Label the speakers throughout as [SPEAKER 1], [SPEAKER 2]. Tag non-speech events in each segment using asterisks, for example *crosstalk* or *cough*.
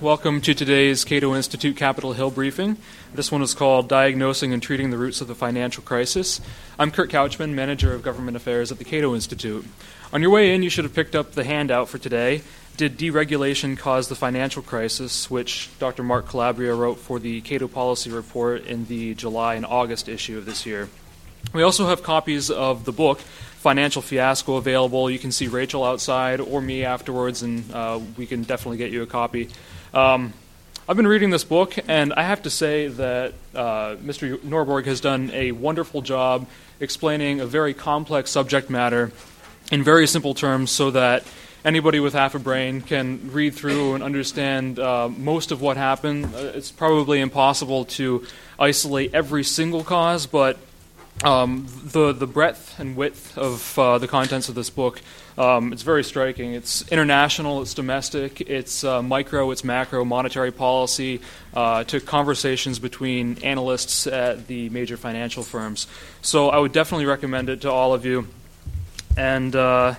[SPEAKER 1] Welcome to today's Cato Institute Capitol Hill briefing. This one is called Diagnosing and Treating the Roots of the Financial Crisis. I'm Kurt Couchman, Manager of Government Affairs at the Cato Institute. On your way in, you should have picked up the handout for today. Did deregulation cause the financial crisis, which Dr. Mark Calabria wrote for the Cato Policy Report in the July and August issue of this year? We also have copies of the book, Financial Fiasco, available. You can see Rachel outside or me afterwards, and uh, we can definitely get you a copy. Um, I've been reading this book, and I have to say that uh, Mr. Norberg has done a wonderful job explaining a very complex subject matter in very simple terms so that anybody with half a brain can read through and understand uh, most of what happened. Uh, it's probably impossible to isolate every single cause, but um, the the breadth and width of uh, the contents of this book um, it's very striking. It's international, it's domestic, it's uh, micro, it's macro, monetary policy, uh, to conversations between analysts at the major financial firms. So I would definitely recommend it to all of you. And uh,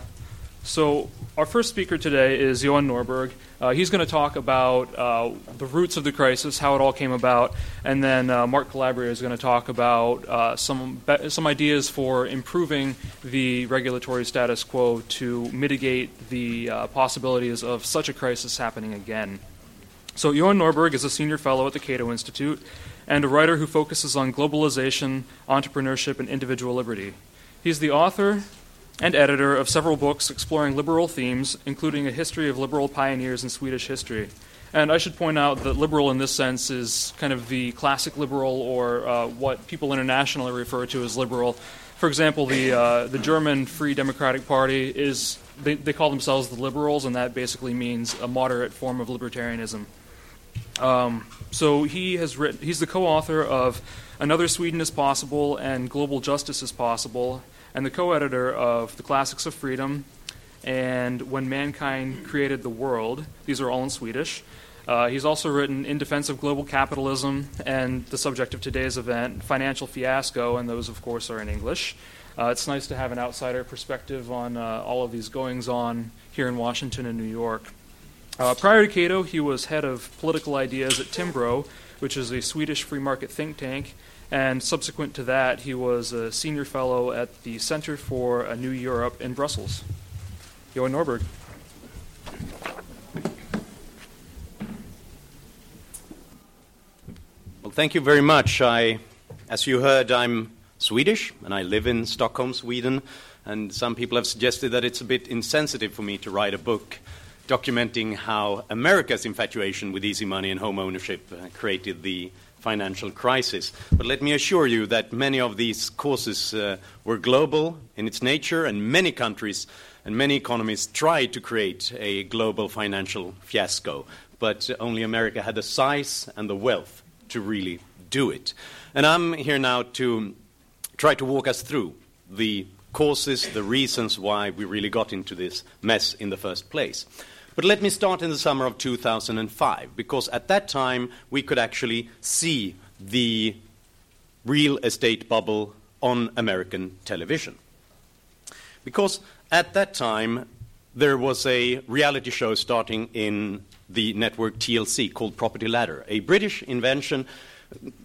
[SPEAKER 1] so our first speaker today is Johan Norberg. Uh, he's going to talk about uh, the roots of the crisis, how it all came about, and then uh, Mark Calabria is going to talk about uh, some be- some ideas for improving the regulatory status quo to mitigate the uh, possibilities of such a crisis happening again. So, Johan Norberg is a senior fellow at the Cato Institute and a writer who focuses on globalization, entrepreneurship, and individual liberty. He's the author and editor of several books exploring liberal themes, including a history of liberal pioneers in Swedish history. And I should point out that liberal in this sense is kind of the classic liberal, or uh, what people internationally refer to as liberal. For example, the, uh, the German Free Democratic Party is, they, they call themselves the liberals, and that basically means a moderate form of libertarianism. Um, so he has written, he's the co author of Another Sweden is Possible and Global Justice is Possible, and the co editor of The Classics of Freedom and When Mankind Created the World. These are all in Swedish. Uh, he's also written In Defense of Global Capitalism and the subject of today's event, Financial Fiasco, and those, of course, are in English. Uh, it's nice to have an outsider perspective on uh, all of these goings on here in Washington and New York. Uh, prior to Cato, he was head of political ideas at Timbro, which is a Swedish free market think tank, and subsequent to that, he was a senior fellow at the Center for a New Europe in Brussels. Johan Norberg.
[SPEAKER 2] Well, thank you very much. I, as you heard, I'm Swedish and I live in Stockholm, Sweden. And some people have suggested that it's a bit insensitive for me to write a book documenting how America's infatuation with easy money and home ownership uh, created the financial crisis. But let me assure you that many of these causes uh, were global in its nature, and many countries and many economies tried to create a global financial fiasco. But only America had the size and the wealth to really do it. And I'm here now to try to walk us through the causes, the reasons why we really got into this mess in the first place. But let me start in the summer of 2005, because at that time we could actually see the real estate bubble on American television. Because at that time there was a reality show starting in the network TLC called Property Ladder, a British invention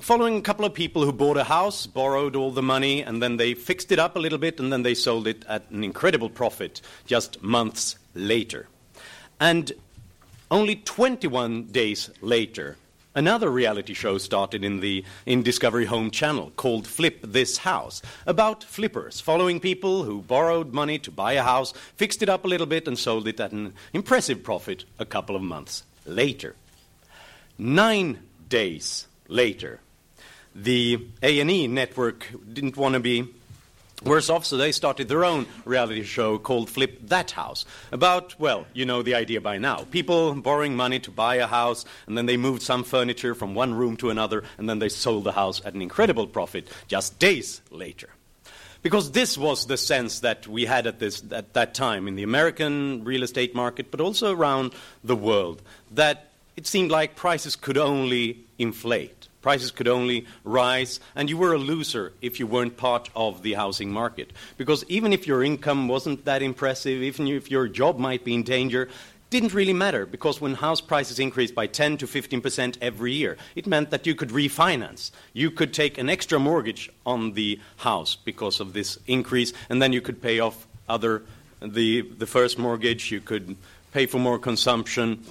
[SPEAKER 2] following a couple of people who bought a house, borrowed all the money, and then they fixed it up a little bit, and then they sold it at an incredible profit just months later. And only 21 days later, another reality show started in the in Discovery Home channel called Flip This House about flippers, following people who borrowed money to buy a house, fixed it up a little bit and sold it at an impressive profit a couple of months later. 9 days later, the A&E network didn't want to be Worse off, so they started their own reality show called Flip That House. About, well, you know the idea by now. People borrowing money to buy a house, and then they moved some furniture from one room to another, and then they sold the house at an incredible profit just days later. Because this was the sense that we had at, this, at that time in the American real estate market, but also around the world, that it seemed like prices could only inflate Prices could only rise, and you were a loser if you weren't part of the housing market. Because even if your income wasn't that impressive, even if your job might be in danger, didn't really matter because when house prices increased by 10 to 15% every year, it meant that you could refinance. You could take an extra mortgage on the house because of this increase, and then you could pay off other the, the first mortgage, you could pay for more consumption,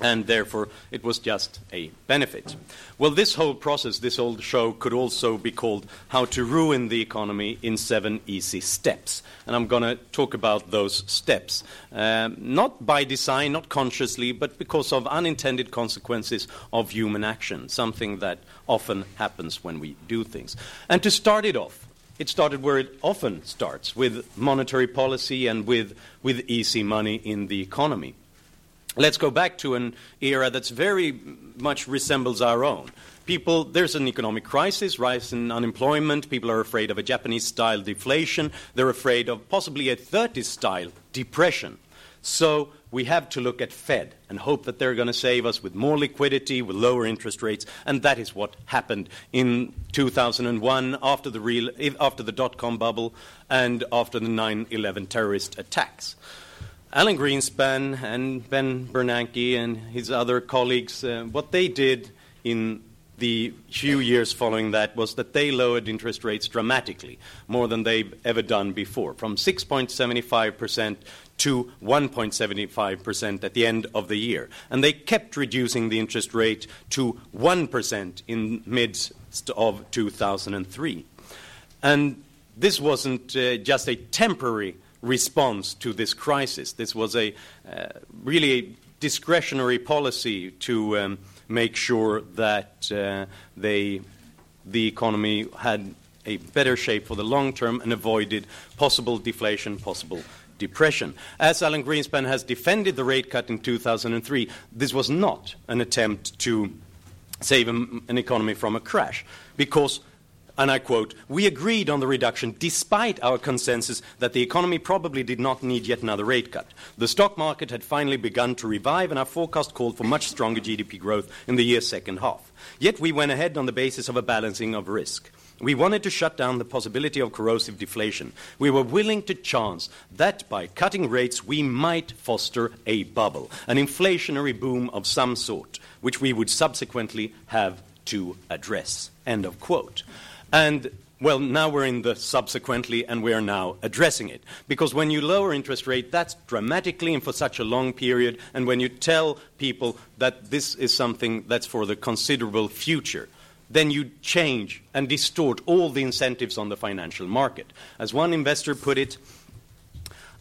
[SPEAKER 2] and therefore it was just a benefit. Well, this whole process, this whole show, could also be called How to Ruin the Economy in Seven Easy Steps. And I'm going to talk about those steps, um, not by design, not consciously, but because of unintended consequences of human action, something that often happens when we do things. And to start it off, it started where it often starts with monetary policy and with, with easy money in the economy. Let's go back to an era that's very much resembles our own. People, there's an economic crisis, rise in unemployment. People are afraid of a Japanese style deflation. They're afraid of possibly a 30s style depression. So we have to look at Fed and hope that they're going to save us with more liquidity, with lower interest rates, and that is what happened in 2001 after the, real, after the dot com bubble and after the 9 11 terrorist attacks. Alan Greenspan and Ben Bernanke and his other colleagues, uh, what they did in the few years following that was that they lowered interest rates dramatically, more than they've ever done before, from 6.75% to 1.75% at the end of the year. And they kept reducing the interest rate to 1% in mid of 2003. And this wasn't uh, just a temporary response to this crisis. This was a uh, really a discretionary policy to um, make sure that uh, they, the economy had a better shape for the long term and avoided possible deflation, possible depression. As Alan Greenspan has defended the rate cut in 2003, this was not an attempt to save an economy from a crash because and I quote, we agreed on the reduction despite our consensus that the economy probably did not need yet another rate cut. The stock market had finally begun to revive, and our forecast called for much stronger GDP growth in the year's second half. Yet we went ahead on the basis of a balancing of risk. We wanted to shut down the possibility of corrosive deflation. We were willing to chance that by cutting rates we might foster a bubble, an inflationary boom of some sort, which we would subsequently have to address. End of quote. And well, now we're in the subsequently, and we are now addressing it. Because when you lower interest rate, that's dramatically and for such a long period. And when you tell people that this is something that's for the considerable future, then you change and distort all the incentives on the financial market. As one investor put it,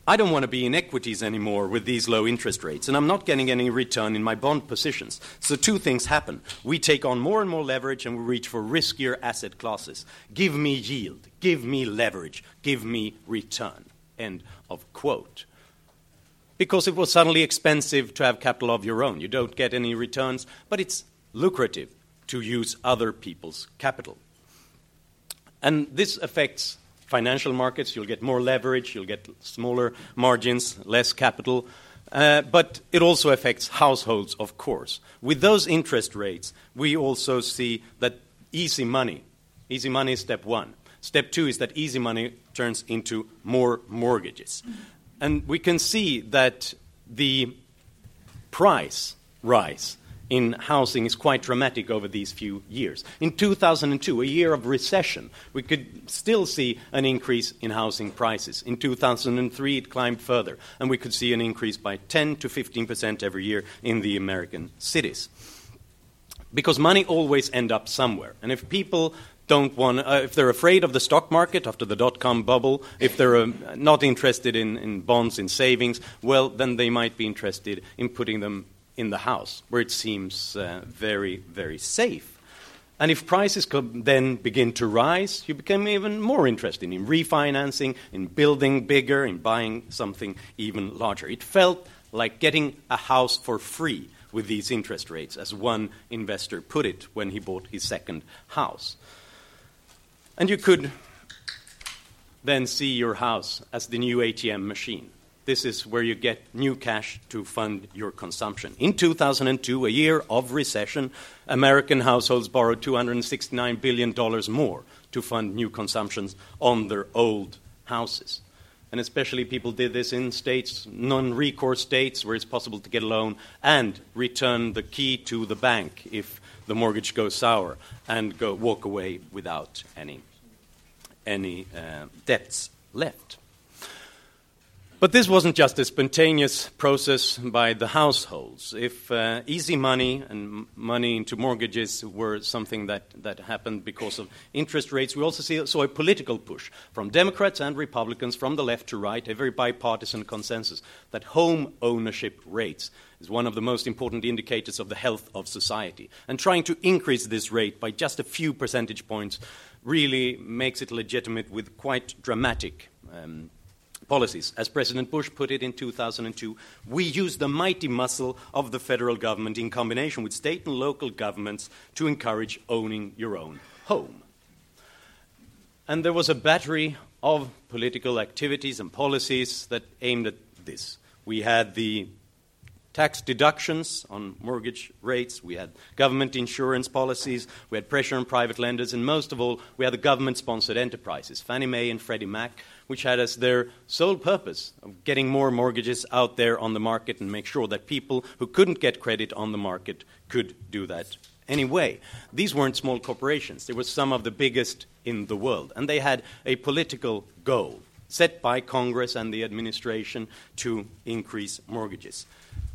[SPEAKER 2] I don't want to be in equities anymore with these low interest rates, and I'm not getting any return in my bond positions. So, two things happen. We take on more and more leverage, and we reach for riskier asset classes. Give me yield, give me leverage, give me return. End of quote. Because it was suddenly expensive to have capital of your own. You don't get any returns, but it's lucrative to use other people's capital. And this affects financial markets, you'll get more leverage, you'll get smaller margins, less capital. Uh, but it also affects households, of course. With those interest rates, we also see that easy money, easy money is step one. Step two is that easy money turns into more mortgages. And we can see that the price rise in housing is quite dramatic over these few years. In 2002, a year of recession, we could still see an increase in housing prices. In 2003, it climbed further, and we could see an increase by 10 to 15 percent every year in the American cities. Because money always ends up somewhere, and if people don't want, uh, if they're afraid of the stock market after the dot com bubble, if they're uh, not interested in, in bonds, in savings, well, then they might be interested in putting them in the house, where it seems uh, very, very safe. And if prices could then begin to rise, you become even more interested in refinancing, in building bigger, in buying something even larger. It felt like getting a house for free with these interest rates, as one investor put it when he bought his second house. And you could then see your house as the new ATM machine this is where you get new cash to fund your consumption. In 2002, a year of recession, American households borrowed $269 billion more to fund new consumptions on their old houses. and especially people did this in states, non recourse states, where it's possible to get a loan and return the key to the bank if the mortgage goes sour and go, walk away without any, any uh, debts left. But this wasn't just a spontaneous process by the households. If uh, easy money and money into mortgages were something that, that happened because of interest rates, we also see, saw a political push from Democrats and Republicans, from the left to right, a very bipartisan consensus that home ownership rates is one of the most important indicators of the health of society. And trying to increase this rate by just a few percentage points really makes it legitimate with quite dramatic. Um, policies. As President Bush put it in 2002, we use the mighty muscle of the federal government in combination with state and local governments to encourage owning your own home. And there was a battery of political activities and policies that aimed at this. We had the tax deductions on mortgage rates, we had government insurance policies, we had pressure on private lenders, and most of all, we had the government sponsored enterprises, Fannie Mae and Freddie Mac, which had as their sole purpose of getting more mortgages out there on the market and make sure that people who couldn't get credit on the market could do that anyway. These weren't small corporations, they were some of the biggest in the world, and they had a political goal set by Congress and the administration to increase mortgages.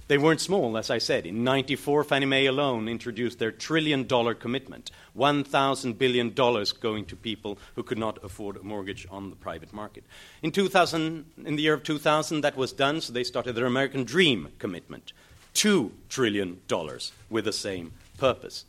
[SPEAKER 2] They weren't small, as I said. In 94, Fannie Mae alone introduced their trillion dollar commitment, $1,000 billion going to people who could not afford a mortgage on the private market. In, 2000, in the year of 2000, that was done, so they started their American Dream commitment, $2 trillion with the same purpose.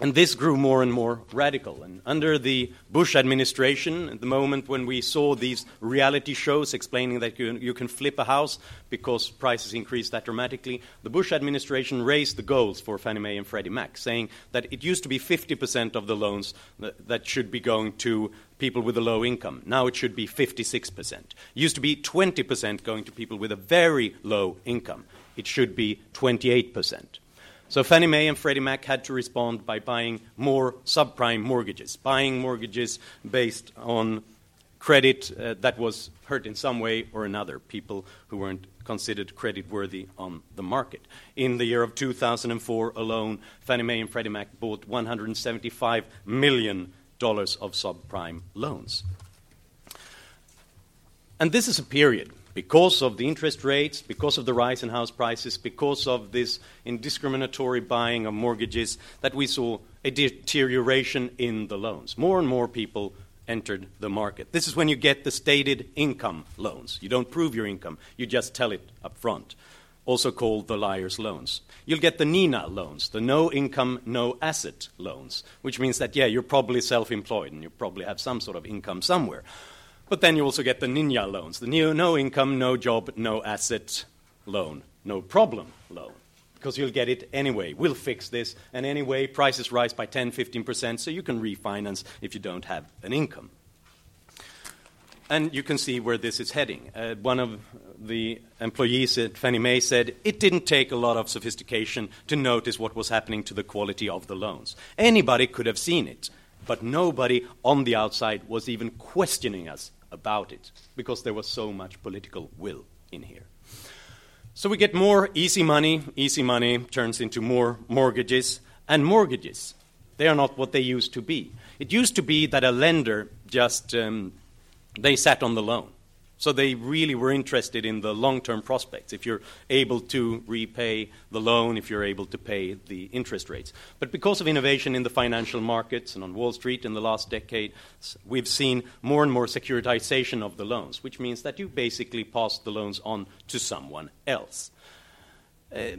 [SPEAKER 2] And this grew more and more radical. And under the Bush administration, at the moment when we saw these reality shows explaining that you, you, can flip a house because prices increased that dramatically, the Bush administration raised the goals for Fannie Mae and Freddie Mac, saying that it used to be 50% of the loans that, that should be going to people with a low income. Now it should be 56%. It used to be 20% going to people with a very low income. It should be 28%. So Fannie Mae and Freddie Mac had to respond by buying more subprime mortgages, buying mortgages based on credit uh, that was hurt in some way or another, people who weren't considered credit worthy on the market. In the year of 2004 alone, Fannie Mae and Freddie Mac bought $175 million of subprime loans. And this is a period because of the interest rates, because of the rise in house prices, because of this indiscriminatory buying of mortgages, that we saw a deterioration in the loans. More and more people entered the market. This is when you get the stated income loans. You don't prove your income, you just tell it up front. Also called the liar's loans. You'll get the NINA loans, the no income, no asset loans, which means that, yeah, you're probably self employed and you probably have some sort of income somewhere. But then you also get the ninja loans, the no income, no job, no asset loan, no problem loan. Because you'll get it anyway. We'll fix this, and anyway, prices rise by 10, 15%, so you can refinance if you don't have an income. And you can see where this is heading. Uh, one of the employees at Fannie Mae said it didn't take a lot of sophistication to notice what was happening to the quality of the loans. Anybody could have seen it, but nobody on the outside was even questioning us about it because there was so much political will in here. So we get more easy money. Easy money turns into more mortgages. And mortgages, they are not what they used to be. It used to be that a lender just, um, they sat on the loan. So they really were interested in the long term prospects, if you're able to repay the loan, if you're able to pay the interest rates. But because of innovation in the financial markets and on Wall Street in the last decade, we've seen more and more securitization of the loans, which means that you basically pass the loans on to someone else. Uh,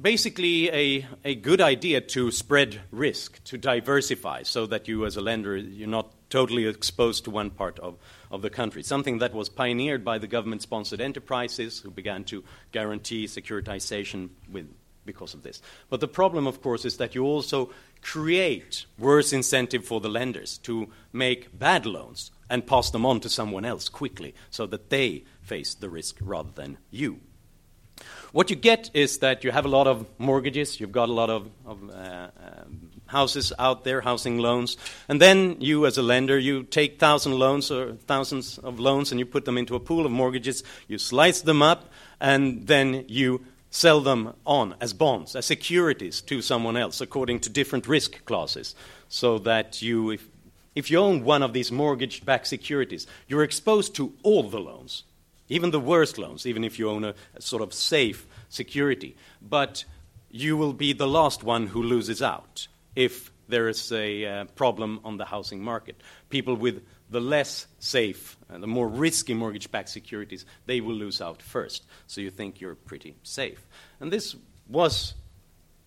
[SPEAKER 2] basically, a, a good idea to spread risk, to diversify, so that you, as a lender, you're not totally exposed to one part of of the country, something that was pioneered by the government sponsored enterprises who began to guarantee securitization with, because of this. But the problem, of course, is that you also create worse incentive for the lenders to make bad loans and pass them on to someone else quickly so that they face the risk rather than you. What you get is that you have a lot of mortgages, you've got a lot of, of uh, um, houses out there, housing loans, and then you, as a lender, you take thousand loans or thousands of loans and you put them into a pool of mortgages, you slice them up, and then you sell them on as bonds, as securities to someone else according to different risk classes, so that you, if, if you own one of these mortgage backed securities, you're exposed to all the loans even the worst loans, even if you own a, a sort of safe security. But you will be the last one who loses out if there is a uh, problem on the housing market. People with the less safe, uh, the more risky mortgage backed securities, they will lose out first. So you think you're pretty safe. And this was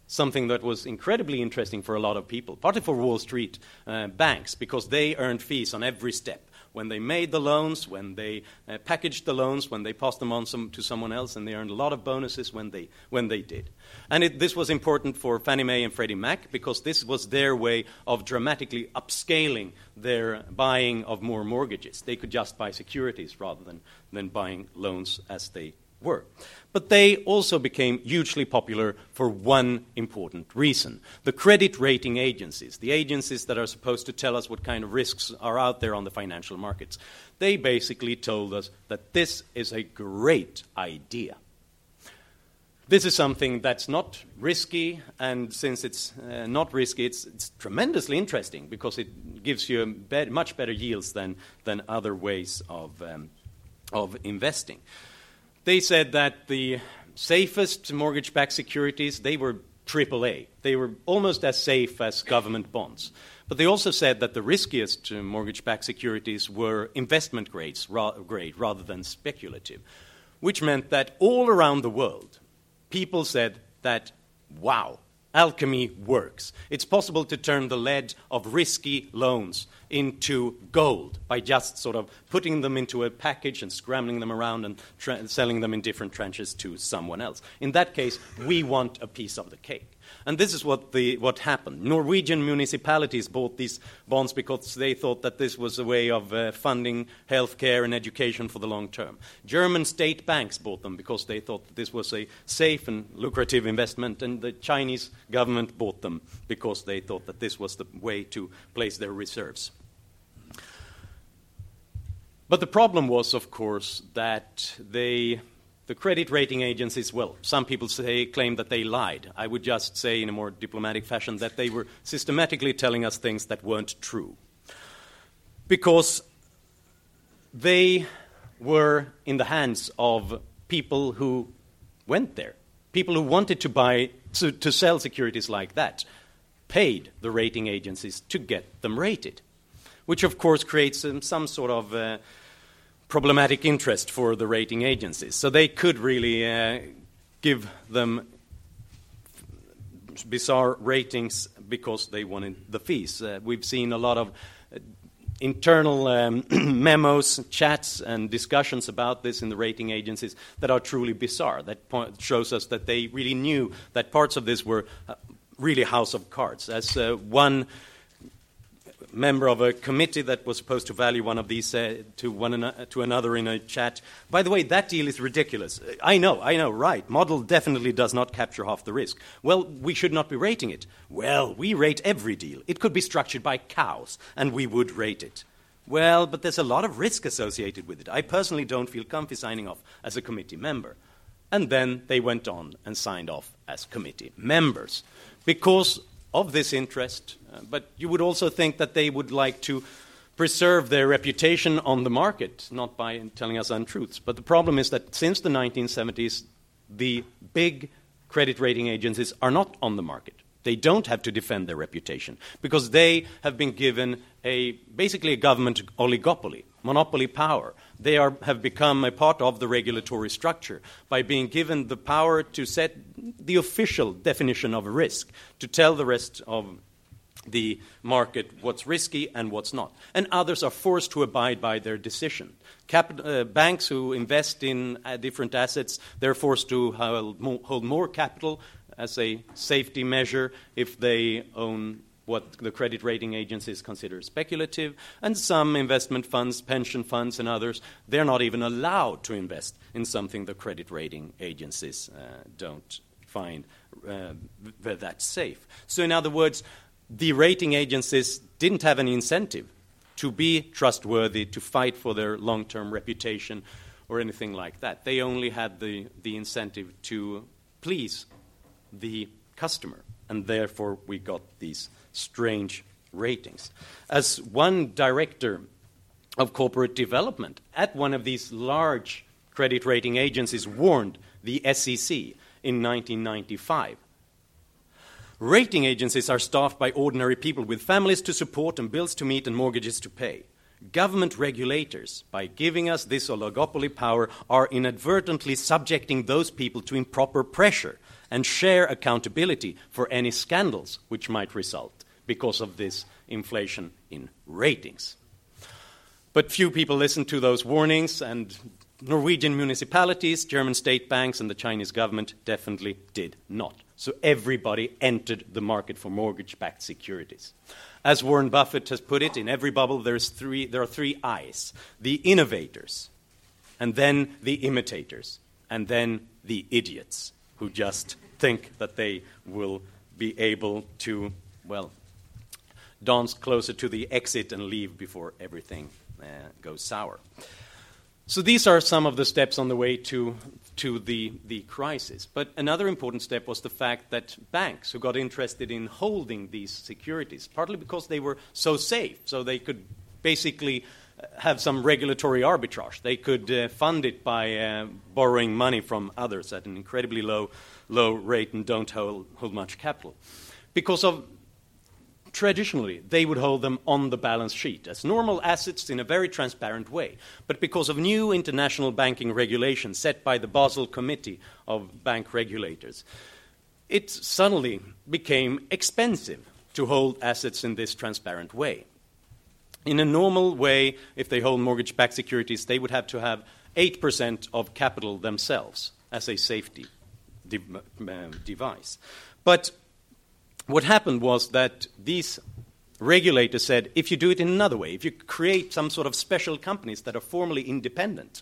[SPEAKER 2] something that was incredibly interesting for a lot of people, partly for Wall Street uh, banks, because they earned fees on every step when they made the loans, when they uh, packaged the loans, when they passed them on some, to someone else, and they earned a lot of bonuses when they, when they did. And it, this was important for Fannie Mae and Freddie Mac because this was their way of dramatically upscaling their buying of more mortgages. They could just buy securities rather than, than buying loans as they were. But they also became hugely popular for one important reason. The credit rating agencies, the agencies that are supposed to tell us what kind of risks are out there on the financial markets, they basically told us that this is a great idea. This is something that's not risky, and since it's uh, not risky, it's, it's, tremendously interesting because it gives you much better yields than, than other ways of, um, of investing. They said that the safest mortgage backed securities, they were AAA. They were almost as safe as government bonds. But they also said that the riskiest uh, mortgage backed securities were investment grades, ra- grade rather than speculative, which meant that all around the world, people said that, wow, alchemy works. It's possible to turn the lead of risky loans into gold by just sort of putting them into a package and scrambling them around and tra- selling them in different tranches to someone else. In that case, we want a piece of the cake. And this is what, the, what happened. Norwegian municipalities bought these bonds because they thought that this was a way of uh, funding healthcare and education for the long term. German state banks bought them because they thought that this was a safe and lucrative investment, and the Chinese government bought them because they thought that this was the way to place their reserves. But the problem was, of course, that they the credit rating agencies, well, some people say, claim that they lied. I would just say, in a more diplomatic fashion, that they were systematically telling us things that weren't true. Because they were in the hands of people who went there, people who wanted to buy, to, to sell securities like that, paid the rating agencies to get them rated, which of course creates um, some sort of uh, problematic interest for the rating agencies. So they could really uh, give them bizarre ratings because they wanted the fees. Uh, we've seen a lot of uh, internal um, *clears throat* memos, chats, and discussions about this in the rating agencies that are truly bizarre. That point shows us that they really knew that parts of this were uh, really house of cards. As uh, one member of a committee that was supposed to value one of these uh, to, one an- to another in a chat. By the way, that deal is ridiculous. I know, I know, right. Model definitely does not capture half the risk. Well, we should not be rating it. Well, we rate every deal. It could be structured by cows, and we would rate it. Well, but there's a lot of risk associated with it. I personally don't feel comfy signing off as a committee member. And then they went on and signed off as committee members. Because of this interest, uh, but you would also think that they would like to preserve their reputation on the market, not by telling us untruths. But the problem is that since the 1970s, the big credit rating agencies are not on the market. They don't have to defend their reputation because they have been given a basically a government oligopoly, monopoly power. They are, have become a part of the regulatory structure by being given the power to set the official definition of risk, to tell the rest of the market what's risky and what's not. And others are forced to abide by their decision. Cap- uh, banks who invest in uh, different assets, they're forced to hold more, hold more capital as a safety measure if they own what the credit rating agencies consider speculative, and some investment funds, pension funds, and others, they're not even allowed to invest in something the credit rating agencies uh, don't find uh, that safe. So, in other words, the rating agencies didn't have any incentive to be trustworthy, to fight for their long term reputation, or anything like that. They only had the, the incentive to please the customer, and therefore we got these strange ratings. As one director of corporate development at one of these large credit rating agencies warned the SEC in 1995. Rating agencies are staffed by ordinary people with families to support and bills to meet and mortgages to pay. Government regulators, by giving us this oligopoly power, are inadvertently subjecting those people to improper pressure and share accountability for any scandals which might result because of this inflation in ratings. But few people listen to those warnings, and Norwegian municipalities, German state banks, and the Chinese government definitely did not. So everybody entered the market for mortgage backed securities. As Warren Buffett has put it, in every bubble three, there are three I's the innovators, and then the imitators, and then the idiots who just think that they will be able to, well, dance closer to the exit and leave before everything uh, goes sour. So these are some of the steps on the way to, to the, the crisis. But another important step was the fact that banks who got interested in holding these securities, partly because they were so safe, so they could basically uh, have some regulatory arbitrage. They could uh, fund it by uh, borrowing money from others at an incredibly low, low rate and don't hold, hold much capital. Because of traditionally, they would hold them on the balance sheet as normal assets in a very transparent way. But because of new international banking regulations set by the Basel Committee of Bank Regulators, it suddenly became expensive to hold assets in this transparent way. In a normal way, if they hold mortgage backed securities, they would have to have 8% of capital themselves as a safety de- uh, device. But what happened was that these regulators said if you do it in another way, if you create some sort of special companies that are formally independent,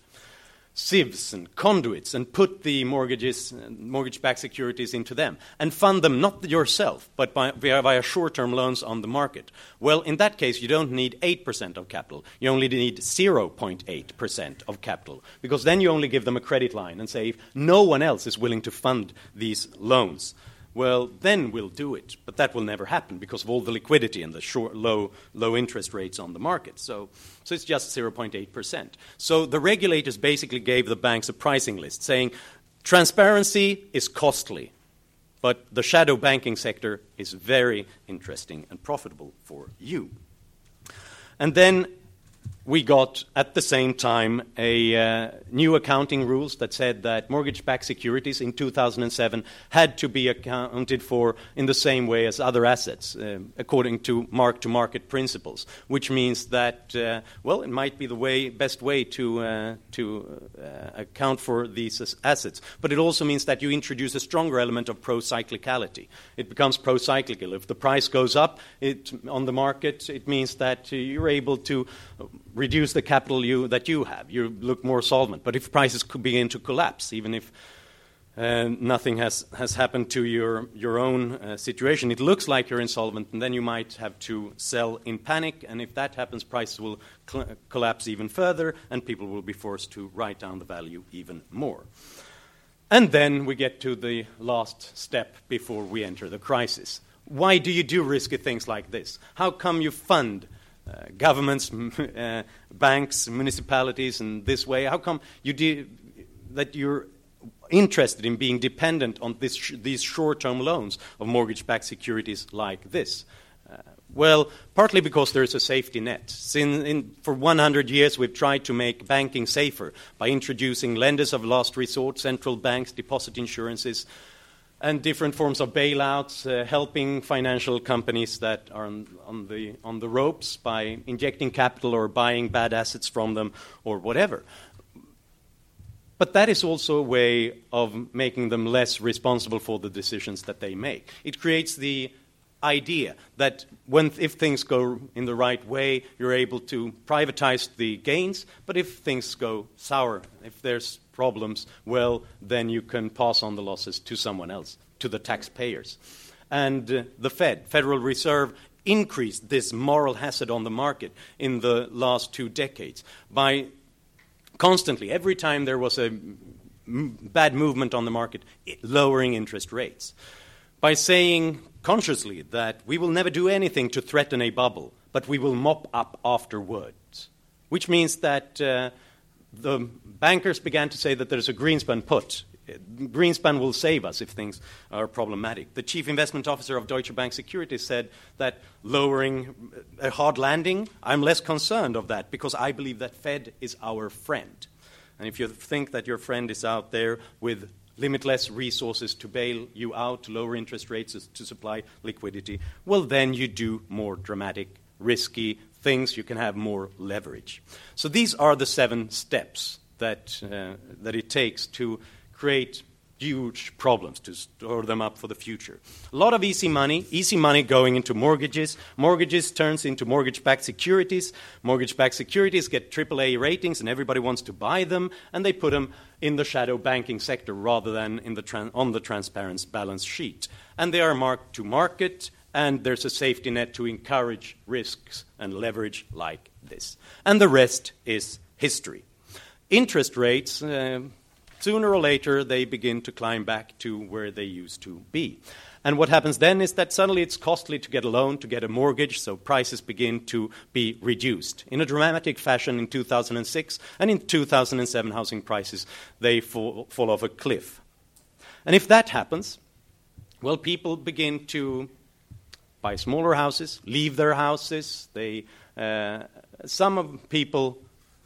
[SPEAKER 2] SIVs and conduits, and put the mortgages, mortgage-backed securities into them, and fund them not yourself, but by, via, via short-term loans on the market. Well, in that case, you don't need 8% of capital. You only need 0.8% of capital, because then you only give them a credit line and say if no one else is willing to fund these loans, well, then we'll do it. But that will never happen because of all the liquidity and the short, low, low interest rates on the market. So, so it's just 0.8%. So the regulators basically gave the banks a pricing list saying transparency is costly, but the shadow banking sector is very interesting and profitable for you. And then we got at the same time a uh, new accounting rules that said that mortgage-backed securities in 2007 had to be accounted for in the same way as other assets, uh, according to mark-to-market principles. Which means that, uh, well, it might be the way, best way to uh, to uh, account for these assets, but it also means that you introduce a stronger element of pro-cyclicality. It becomes pro-cyclical. If the price goes up it, on the market, it means that you're able to reduce the capital you, that you have. You look more solvent. But if prices could begin to collapse, even if uh, nothing has, has happened to your, your own uh, situation, it looks like you're insolvent, and then you might have to sell in panic. And if that happens, prices will cl- collapse even further, and people will be forced to write down the value even more. And then we get to the last step before we enter the crisis. Why do you do risky things like this? How come you fund uh, governments, *laughs* uh, banks, municipalities, and this way? How come you de- that you're interested in being dependent on sh- these short-term loans of mortgage-backed securities like this? Uh, well, partly because there's a safety net. In, for 100 years, we've tried to make banking safer by introducing lenders of last resort, central banks, deposit insurances, and different forms of bailouts, uh, helping financial companies that are on, on, the, on the ropes by injecting capital or buying bad assets from them or whatever. But that is also a way of making them less responsible for the decisions that they make. It creates the idea that when, if things go in the right way, you're able to privatize the gains, but if things go sour, if there's problems, well, then you can pass on the losses to someone else, to the taxpayers. And uh, the Fed, Federal Reserve, increased this moral hazard on the market in the last two decades by constantly, every time there was a m- bad movement on the market, lowering interest rates. By saying consciously that we will never do anything to threaten a bubble, but we will mop up afterwards, which means that uh, the bankers began to say that there's a Greenspan put. Greenspan will save us if things are problematic. The chief investment officer of Deutsche Bank Securities said that lowering a hard landing, I'm less concerned of that because I believe that Fed is our friend. And if you think that your friend is out there with limitless resources to bail you out, to lower interest rates, to supply liquidity, well, then you do more dramatic, risky things. You can have more leverage. So these are the seven steps that, uh, that it takes to create huge problems to store them up for the future. A lot of easy money, easy money going into mortgages. Mortgages turns into mortgage-backed securities. Mortgage-backed securities get AAA ratings, and everybody wants to buy them, and they put them in the shadow banking sector rather than in the tran- on the transparent balance sheet. And they are marked to market, and there's a safety net to encourage risks and leverage like this. And the rest is history. Interest rates. Uh, sooner or later they begin to climb back to where they used to be. And what happens then is that suddenly it's costly to get a loan, to get a mortgage, so prices begin to be reduced. In a dramatic fashion in 2006 and in 2007, housing prices they fall, fall off a cliff. And if that happens, well, people begin to buy smaller houses, leave their houses. They, uh, some of people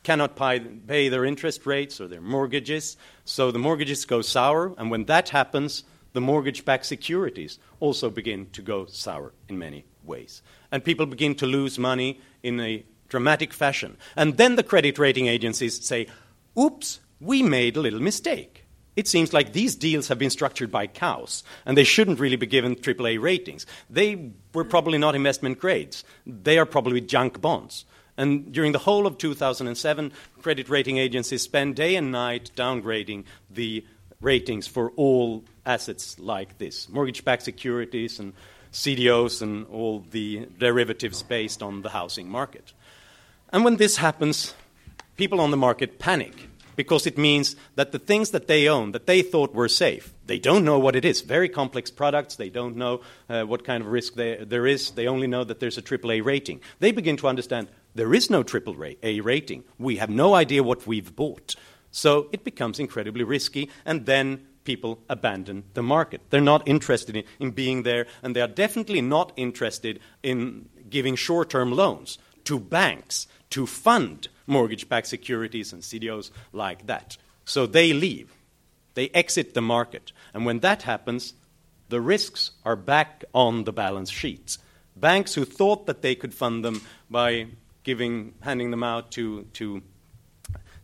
[SPEAKER 2] cannot pay, pay their interest rates or their mortgages, so the mortgages go sour, and when that happens, the mortgage backed securities also begin to go sour in many ways. And people begin to lose money in a dramatic fashion. And then the credit rating agencies say, oops, we made a little mistake. It seems like these deals have been structured by cows, and they shouldn't really be given AAA ratings. They were probably not investment grades. They are probably junk bonds. And during the whole of 2007, credit rating agencies spent day and night downgrading the ratings for all assets like this mortgage backed securities and CDOs and all the derivatives based on the housing market. And when this happens, people on the market panic because it means that the things that they own, that they thought were safe, they don't know what it is. Very complex products, they don't know uh, what kind of risk they, there is, they only know that there's a AAA rating. They begin to understand there is no AAA rating. We have no idea what we've bought. So it becomes incredibly risky, and then people abandon the market. They're not interested in, in being there, and they are definitely not interested in giving short term loans to banks to fund mortgage backed securities and CDOs like that. So they leave, they exit the market. And when that happens, the risks are back on the balance sheets. Banks who thought that they could fund them by giving, handing them out to, to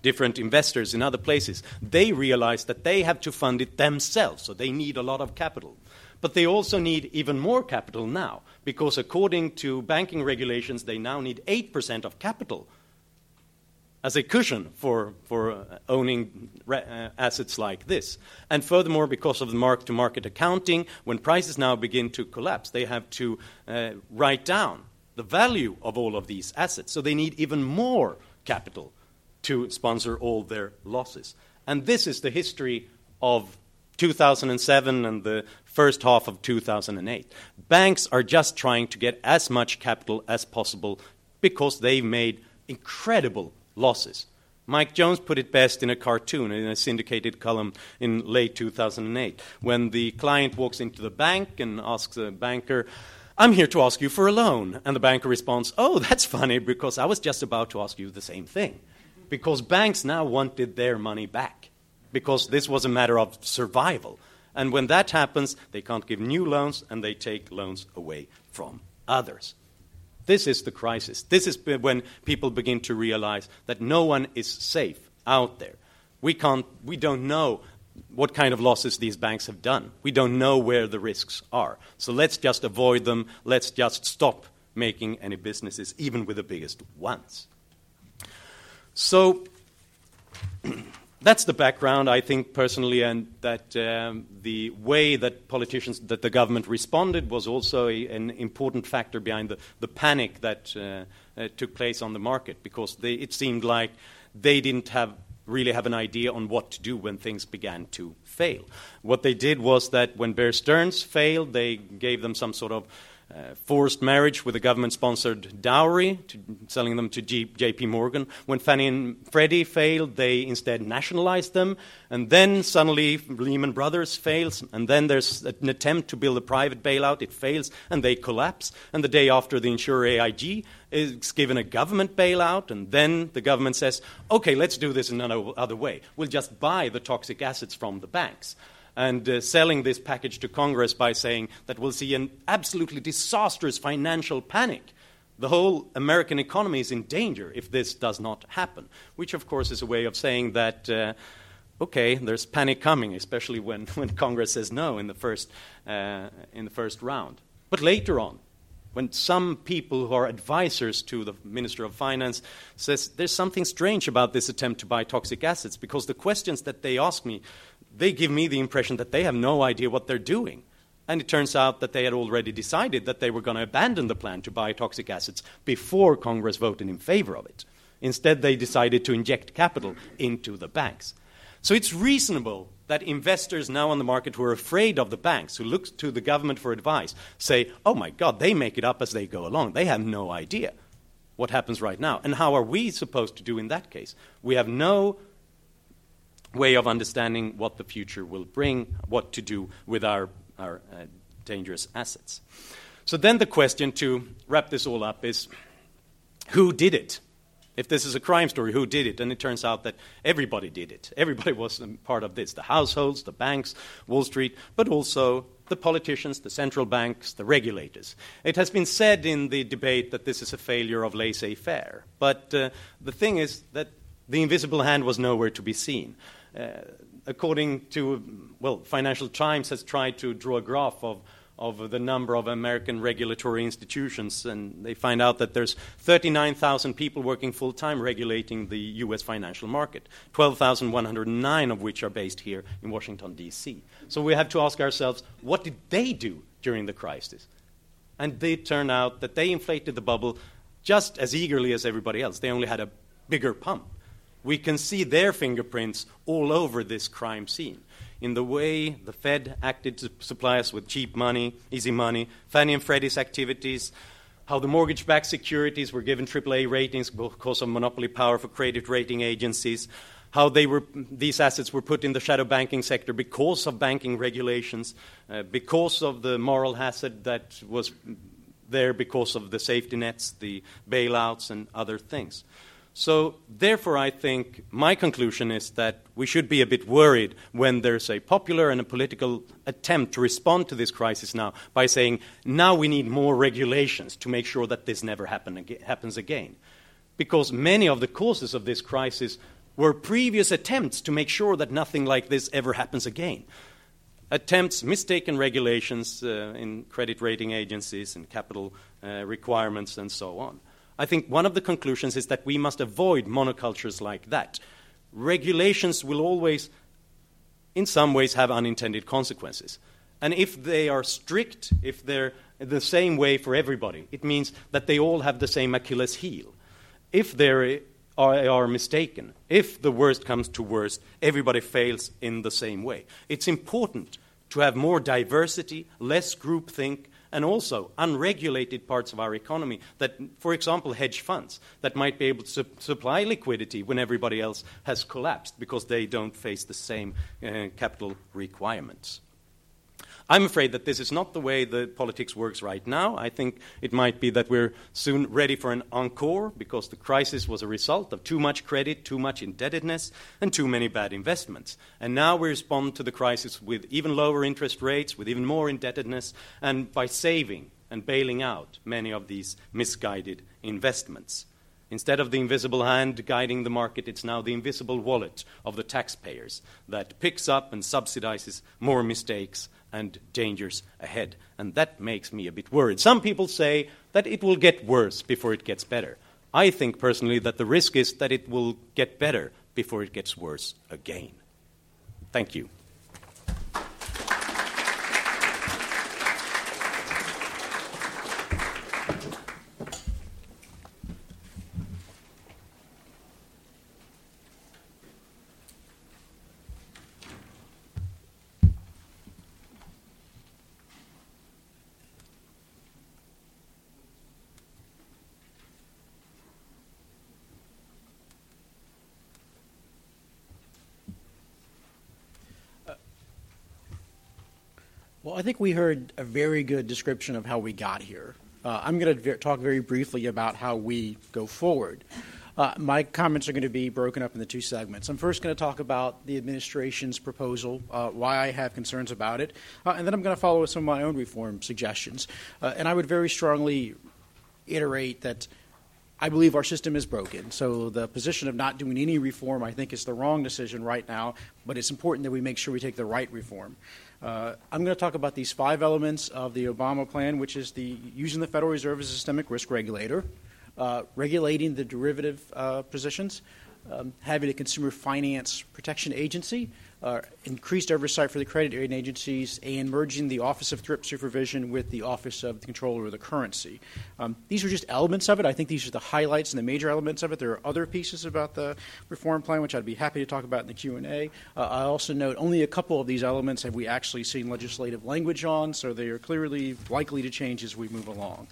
[SPEAKER 2] different investors in other places, they realize that they have to fund it themselves, so they need a lot of capital. But they also need even more capital now, because according to banking regulations, they now need 8% of capital as a cushion for, for owning uh, assets like this. And furthermore, because of the mark to market accounting, when prices now begin to collapse, they have to uh, write down the value of all of these assets. So they need even more capital to sponsor all their losses. And this is the history of 2007 and the first half of 2008. Banks are just trying to get as much capital as possible because they've made incredible losses. Mike Jones put it best in a cartoon in a syndicated column in late 2008 when the client walks into the bank and asks the banker, I'm here to ask you for a loan. And the banker responds, Oh, that's funny because I was just about to ask you the same thing. Because banks now wanted their money back because this was a matter of survival. And when that happens, they can't give new loans and they take loans away from others. This is the crisis. This is when people begin to realize that no one is safe out there. We, can't, we don't know what kind of losses these banks have done. We don't know where the risks are. So let's just avoid them. Let's just stop making any businesses, even with the biggest ones. So *clears throat* that's the background, I think personally, and that um, the way that politicians, that the government responded was also a, an important factor behind the, the panic that uh, uh, took place on the market because they, it seemed like they didn't have really have an idea on what to do when things began to fail. What they did was that when Bear Stearns failed, they gave them some sort of uh, forced marriage with a government sponsored dowry, to, selling them to G- JP Morgan. When Fannie and Freddie failed, they instead nationalized them. And then suddenly Lehman Brothers fails, and then there's an attempt to build a private bailout. It fails, and they collapse. And the day after, the insurer AIG is given a government bailout, and then the government says, okay, let's do this in another way. We'll just buy the toxic assets from the banks and uh, selling this package to Congress by saying that we'll see an absolutely disastrous financial panic. The whole American economy is in danger if this does not happen, which, of course, is a way of saying that. Uh, okay, there's panic coming, especially when, *laughs* when Congress says no in the, first, uh, in the first round. But later on, when some people who are advisors to the Minister of Finance says there's something strange about this attempt to buy toxic assets because the questions that they ask me they give me the impression that they have no idea what they're doing. And it turns out that they had already decided that they were going to abandon the plan to buy toxic assets before Congress voted in favor of it. Instead, they decided to inject capital into the banks. So it's reasonable that investors now on the market who are afraid of the banks, who look to the government for advice, say, oh my God, they make it up as they go along. They have no idea what happens right now. And how are we supposed to do in that case? We have no way of understanding what the future will bring, what to do with our, our uh, dangerous assets. So then the question to wrap this all up is who did it? If this is a crime story, who did it? And it turns out that everybody did it. Everybody was part of this the households, the banks, Wall Street, but also the politicians, the central banks, the regulators. It has been said in the debate that this is a failure of laissez faire. But uh, the thing is that the invisible hand was nowhere to be seen. Uh, according to, well, Financial Times has tried to draw a graph of, of the number of American regulatory institutions, and they find out that there's 39,000 people working full time regulating the U.S. financial market, 12,109 of which are based here in Washington, D.C. So we have to ask ourselves, what did they do during the crisis? And it turned out that they inflated the bubble just as eagerly as everybody else. They only had a bigger pump we can see their fingerprints all over this crime scene. In the way the Fed acted to supply us with cheap money, easy money, Fannie and Freddie's activities, how the mortgage backed securities were given AAA ratings because of monopoly power for credit rating agencies, how were, these assets were put in the shadow banking sector because of banking regulations, uh, because of the moral hazard that was there because of the safety nets, the bailouts, and other things. So, therefore, I think my conclusion is that we should be a bit worried when there's a popular and a political attempt to respond to this crisis now by saying, now we need more regulations to make sure that this never happen ag- happens again. Because many of the causes of this crisis were previous attempts to make sure that nothing like this ever happens again. Attempts, mistaken regulations uh, in credit rating agencies and capital uh, requirements, and so on. I think one of the conclusions is that we must avoid monocultures like that. Regulations will always, in some ways, have unintended consequences. And if they are strict, if they're the same way for everybody, it means that they all have the same Achilles heel. If they are, mistaken, if the worst comes to worst, everybody fails in the same way. It's important to have more diversity, less groupthink, and also unregulated parts of our economy that, for example, hedge funds that might be able to su- supply liquidity when everybody else has collapsed because they don't face the same uh, capital requirements. I'm afraid that this is not the way the politics works right now. I think it might be that we're soon ready for an encore because the crisis was a result of too much credit, too much indebtedness, and too many bad investments. And now we respond to the crisis with even lower interest rates, with even more indebtedness, and by saving and bailing out many of these misguided investments. Instead of the invisible hand guiding the market, it's now the invisible wallet of the taxpayers that picks up and subsidizes more mistakes and dangers ahead. And that makes me a bit worried. Some people say that it will get worse before it gets better. I think personally that the risk is that it will get better before it gets worse again. Thank you.
[SPEAKER 3] Think we heard a very good description of how we got here. Uh, I'm going to ver- talk very briefly about how we go forward. Uh, my comments are going to be broken up into two segments. I'm first going to talk about the administration's proposal, uh, why I have concerns about it, uh, and then I'm going to follow with some of my own reform suggestions. Uh, and I would very strongly iterate that I believe our system is broken. So the position of not doing any reform, I think, is the wrong decision right now. But it's important that we make sure we take the right reform. Uh, I'm going to talk about these five elements of the Obama plan, which is the using the Federal Reserve as a systemic risk regulator, uh, regulating the derivative uh, positions, um, having a consumer finance protection agency, uh, increased oversight for the credit rating agencies, and merging the Office of Thrift Supervision with the Office of the Comptroller of the Currency. Um, these are just elements of it. I think these are the highlights and the major elements of it. There are other pieces about the reform plan which I'd be happy to talk about in the Q and A. Uh, I also note only a couple of these elements have we actually seen legislative language on, so they are clearly likely to change as we move along.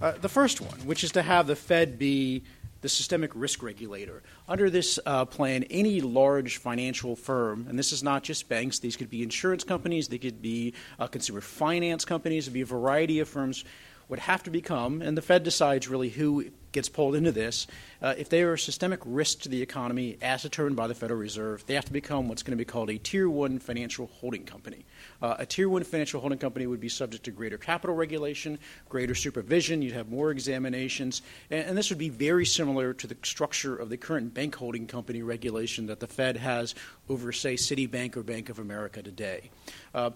[SPEAKER 3] Uh, the first one, which is to have the Fed be the systemic risk regulator. Under this uh, plan, any large financial firm, and this is not just banks, these could be insurance companies, they could be uh, consumer finance companies, it would be a variety of firms, would have to become, and the Fed decides really who gets pulled into this, uh, if they are a systemic risk to the economy as determined by the Federal Reserve, they have to become what's going to be called a Tier 1 financial holding company. Uh, a Tier 1 financial holding company would be subject to greater capital regulation, greater supervision, you'd have more examinations, and, and this would be very similar to the structure of the current bank holding company regulation that the Fed has over, say, Citibank or Bank of America today. Uh,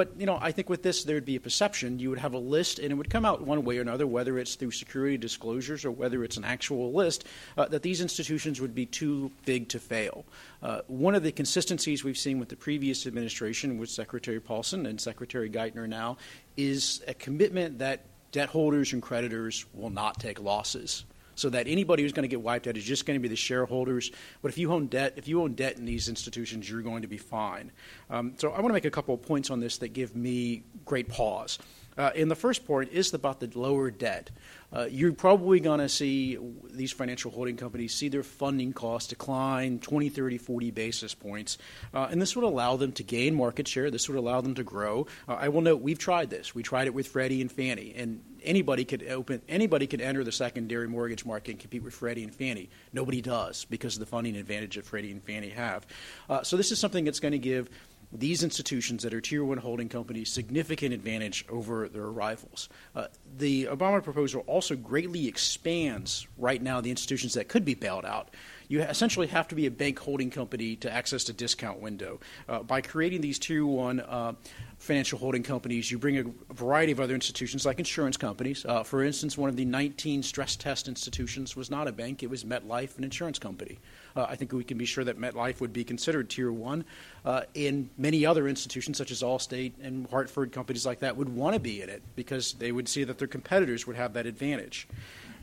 [SPEAKER 3] but you know, I think with this, there'd be a perception. You would have a list, and it would come out one way or another, whether it's through security disclosures or whether it's an actual list, uh, that these institutions would be too big to fail. Uh, one of the consistencies we've seen with the previous administration, with Secretary Paulson and Secretary Geithner now, is a commitment that debt holders and creditors will not take losses so that anybody who's going to get wiped out is just going to be the shareholders. But if you own debt, if you own debt in these institutions, you're going to be fine. Um, so I want to make a couple of points on this that give me great pause. Uh, and the first point is about the lower debt. Uh, you're probably going to see these financial holding companies see their funding costs decline 20, 30, 40 basis points. Uh, and this would allow them to gain market share. This would allow them to grow. Uh, I will note we've tried this. We tried it with Freddie and Fannie. And anybody could open anybody could enter the secondary mortgage market and compete with Freddie and Fannie. Nobody does because of the funding advantage that Freddie and Fannie have. Uh, so this is something that's going to give these institutions that are tier one holding companies significant advantage over their rivals. Uh, the Obama proposal also greatly expands right now the institutions that could be bailed out. You essentially have to be a bank holding company to access the discount window. Uh, by creating these tier one uh, financial holding companies, you bring a variety of other institutions like insurance companies. Uh, for instance, one of the 19 stress test institutions was not a bank, it was MetLife, an insurance company. Uh, I think we can be sure that MetLife would be considered tier one. Uh, and many other institutions, such as Allstate and Hartford, companies like that, would want to be in it because they would see that their competitors would have that advantage.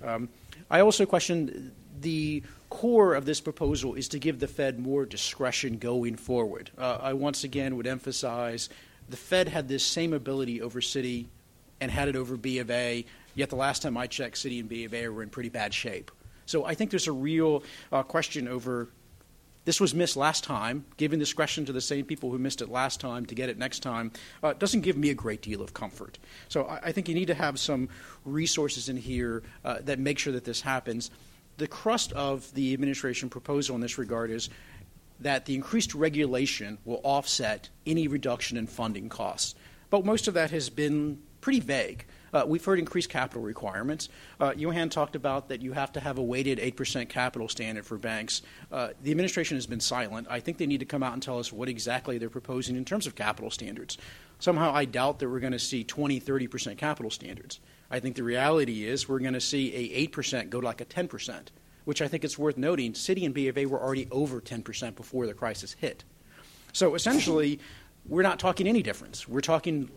[SPEAKER 3] Um, I also question the core of this proposal is to give the Fed more discretion going forward. Uh, I once again would emphasize the Fed had this same ability over Citi and had it over B of A, yet the last time I checked, Citi and B of A were in pretty bad shape. So I think there's a real uh, question over this was missed last time. Giving discretion to the same people who missed it last time to get it next time uh, doesn't give me a great deal of comfort. So I, I think you need to have some resources in here uh, that make sure that this happens. The crust of the administration proposal in this regard is that the increased regulation will offset any reduction in funding costs. But most of that has been pretty vague. Uh, we've heard increased capital requirements. Uh, Johan talked about that you have to have a weighted 8% capital standard for banks. Uh, the administration has been silent. I think they need to come out and tell us what exactly they're proposing in terms of capital standards. Somehow I doubt that we're going to see 20, 30% capital standards. I think the reality is we're going to see a 8% go to like a 10%, which I think it's worth noting. Citi and B of A were already over 10% before the crisis hit. So essentially, we're not talking any difference. We're talking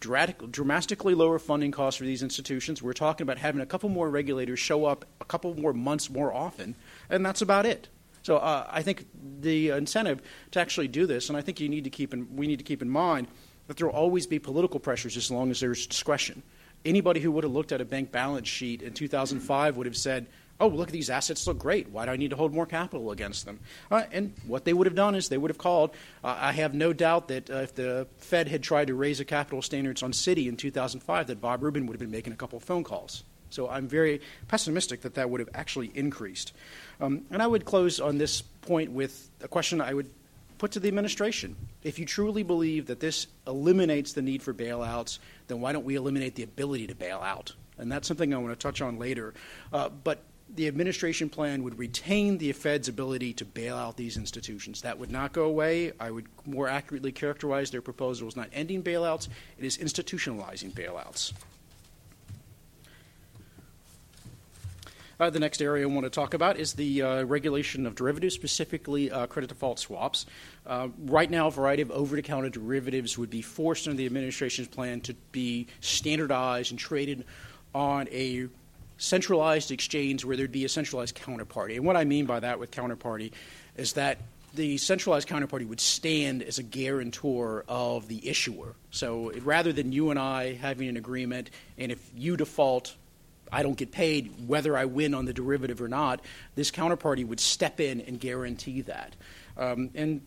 [SPEAKER 3] dramatically lower funding costs for these institutions. We're talking about having a couple more regulators show up a couple more months more often, and that's about it. So uh, I think the incentive to actually do this, and I think you need to keep in, we need to keep in mind that there will always be political pressures as long as there's discretion. Anybody who would have looked at a bank balance sheet in 2005 would have said, oh, look, these assets look great. Why do I need to hold more capital against them? Uh, and what they would have done is they would have called. Uh, I have no doubt that uh, if the Fed had tried to raise the capital standards on Citi in 2005, that Bob Rubin would have been making a couple of phone calls. So I'm very pessimistic that that would have actually increased. Um, and I would close on this point with a question I would put to the administration. If you truly believe that this eliminates the need for bailouts, then why don't we eliminate the ability to bail out? And that's something I want to touch on later. Uh, but the administration plan would retain the Fed's ability to bail out these institutions. That would not go away. I would more accurately characterize their proposal as not ending bailouts, it is institutionalizing bailouts. Uh, the next area I want to talk about is the uh, regulation of derivatives, specifically uh, credit default swaps. Uh, right now, a variety of over the counter derivatives would be forced under the administration's plan to be standardized and traded on a centralized exchange where there'd be a centralized counterparty. And what I mean by that with counterparty is that the centralized counterparty would stand as a guarantor of the issuer. So rather than you and I having an agreement, and if you default, I don't get paid whether I win on the derivative or not, this counterparty would step in and guarantee that. Um, and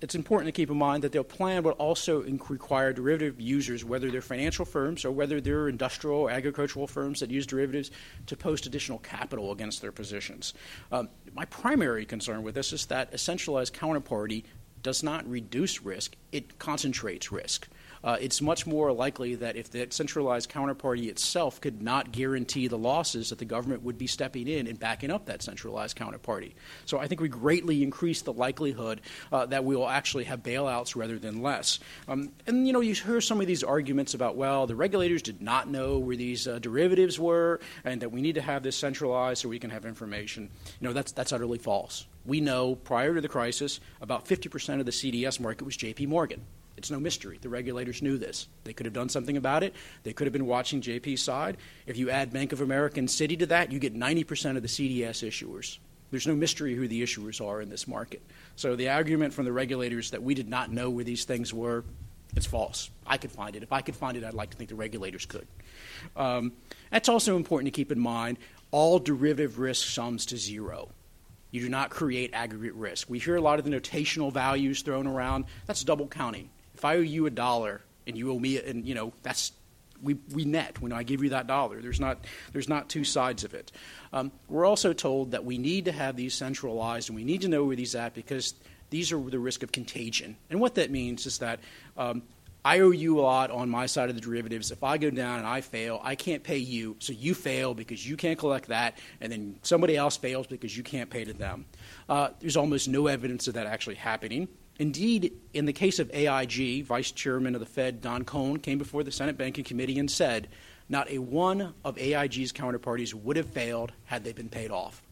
[SPEAKER 3] it's important to keep in mind that their plan would also require derivative users, whether they're financial firms or whether they're industrial or agricultural firms that use derivatives, to post additional capital against their positions. Um, my primary concern with this is that a centralized counterparty does not reduce risk, it concentrates risk uh, it's much more likely that if that centralized counterparty itself could not guarantee the losses, that the government would be stepping in and backing up that centralized counterparty. So I think we greatly increase the likelihood uh, that we will actually have bailouts rather than less. Um, and you know, you hear some of these arguments about well, the regulators did not know where these uh, derivatives were, and that we need to have this centralized so we can have information. You know, that's that's utterly false. We know prior to the crisis, about 50% of the CDS market was J.P. Morgan. It's no mystery. The regulators knew this. They could have done something about it. They could have been watching JP's side. If you add Bank of America and Citi to that, you get 90% of the CDS issuers. There's no mystery who the issuers are in this market. So the argument from the regulators that we did not know where these things were, it's false. I could find it. If I could find it, I'd like to think the regulators could. Um, that's also important to keep in mind. All derivative risk sums to zero. You do not create aggregate risk. We hear a lot of the notational values thrown around. That's double counting. If I owe you a dollar and you owe me, and you know that's we, we net when I give you that dollar. There's not there's not two sides of it. Um, we're also told that we need to have these centralized and we need to know where these are at because these are the risk of contagion. And what that means is that um, I owe you a lot on my side of the derivatives. If I go down and I fail, I can't pay you, so you fail because you can't collect that, and then somebody else fails because you can't pay to them. Uh, there's almost no evidence of that actually happening. Indeed, in the case of AIG, Vice Chairman of the Fed Don Cohn came before the Senate Banking Committee and said not a one of AIG's counterparties would have failed had they been paid off.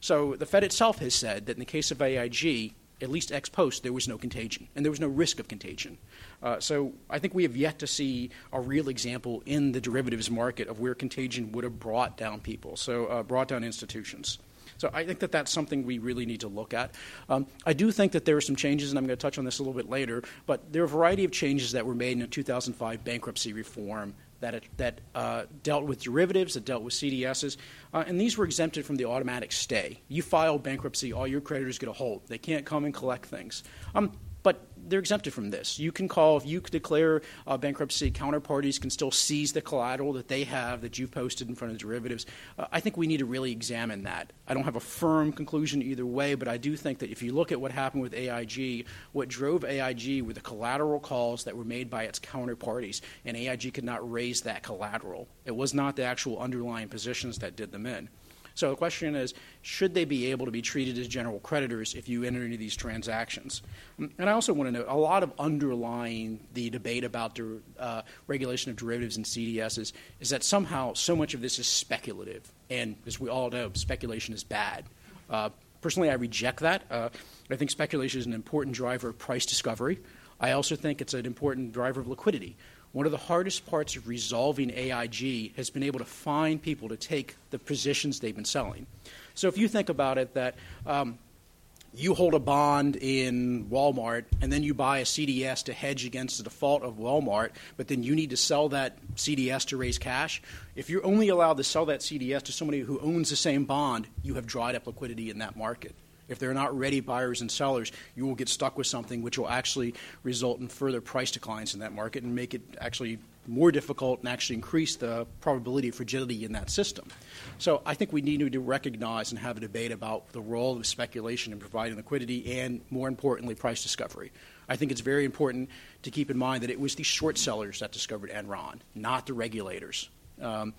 [SPEAKER 3] So the Fed itself has said that in the case of AIG, at least ex post, there was no contagion and there was no risk of contagion. Uh, so I think we have yet to see a real example in the derivatives market of where contagion would have brought down people, so uh, brought down institutions. So I think that that's something we really need to look at. Um, I do think that there are some changes, and I'm going to touch on this a little bit later, but there are a variety of changes that were made in the 2005 bankruptcy reform that, it, that uh, dealt with derivatives, that dealt with CDSs, uh, and these were exempted from the automatic stay. You file bankruptcy, all your creditors get a hold. They can't come and collect things. Um, but they're exempted from this. You can call, if you declare uh, bankruptcy, counterparties can still seize the collateral that they have that you've posted in front of derivatives. Uh, I think we need to really examine that. I don't have a firm conclusion either way, but I do think that if you look at what happened with AIG, what drove AIG were the collateral calls that were made by its counterparties, and AIG could not raise that collateral. It was not the actual underlying positions that did them in. So the question is, should they be able to be treated as general creditors if you enter into these transactions? And I also want to note a lot of underlying the debate about the uh, regulation of derivatives and CDSs is that somehow so much of this is speculative, and as we all know, speculation is bad. Uh, personally, I reject that. Uh, I think speculation is an important driver of price discovery. I also think it's an important driver of liquidity. One of the hardest parts of resolving AIG has been able to find people to take the positions they've been selling. So if you think about it, that um, you hold a bond in Walmart and then you buy a CDS to hedge against the default of Walmart, but then you need to sell that CDS to raise cash. If you're only allowed to sell that CDS to somebody who owns the same bond, you have dried up liquidity in that market. If they're not ready buyers and sellers, you will get stuck with something which will actually result in further price declines in that market and make it actually more difficult and actually increase the probability of fragility in that system. So I think we need to recognize and have a debate about the role of speculation in providing liquidity and, more importantly, price discovery. I think it's very important to keep in mind that it was the short sellers that discovered Enron, not the regulators. Um,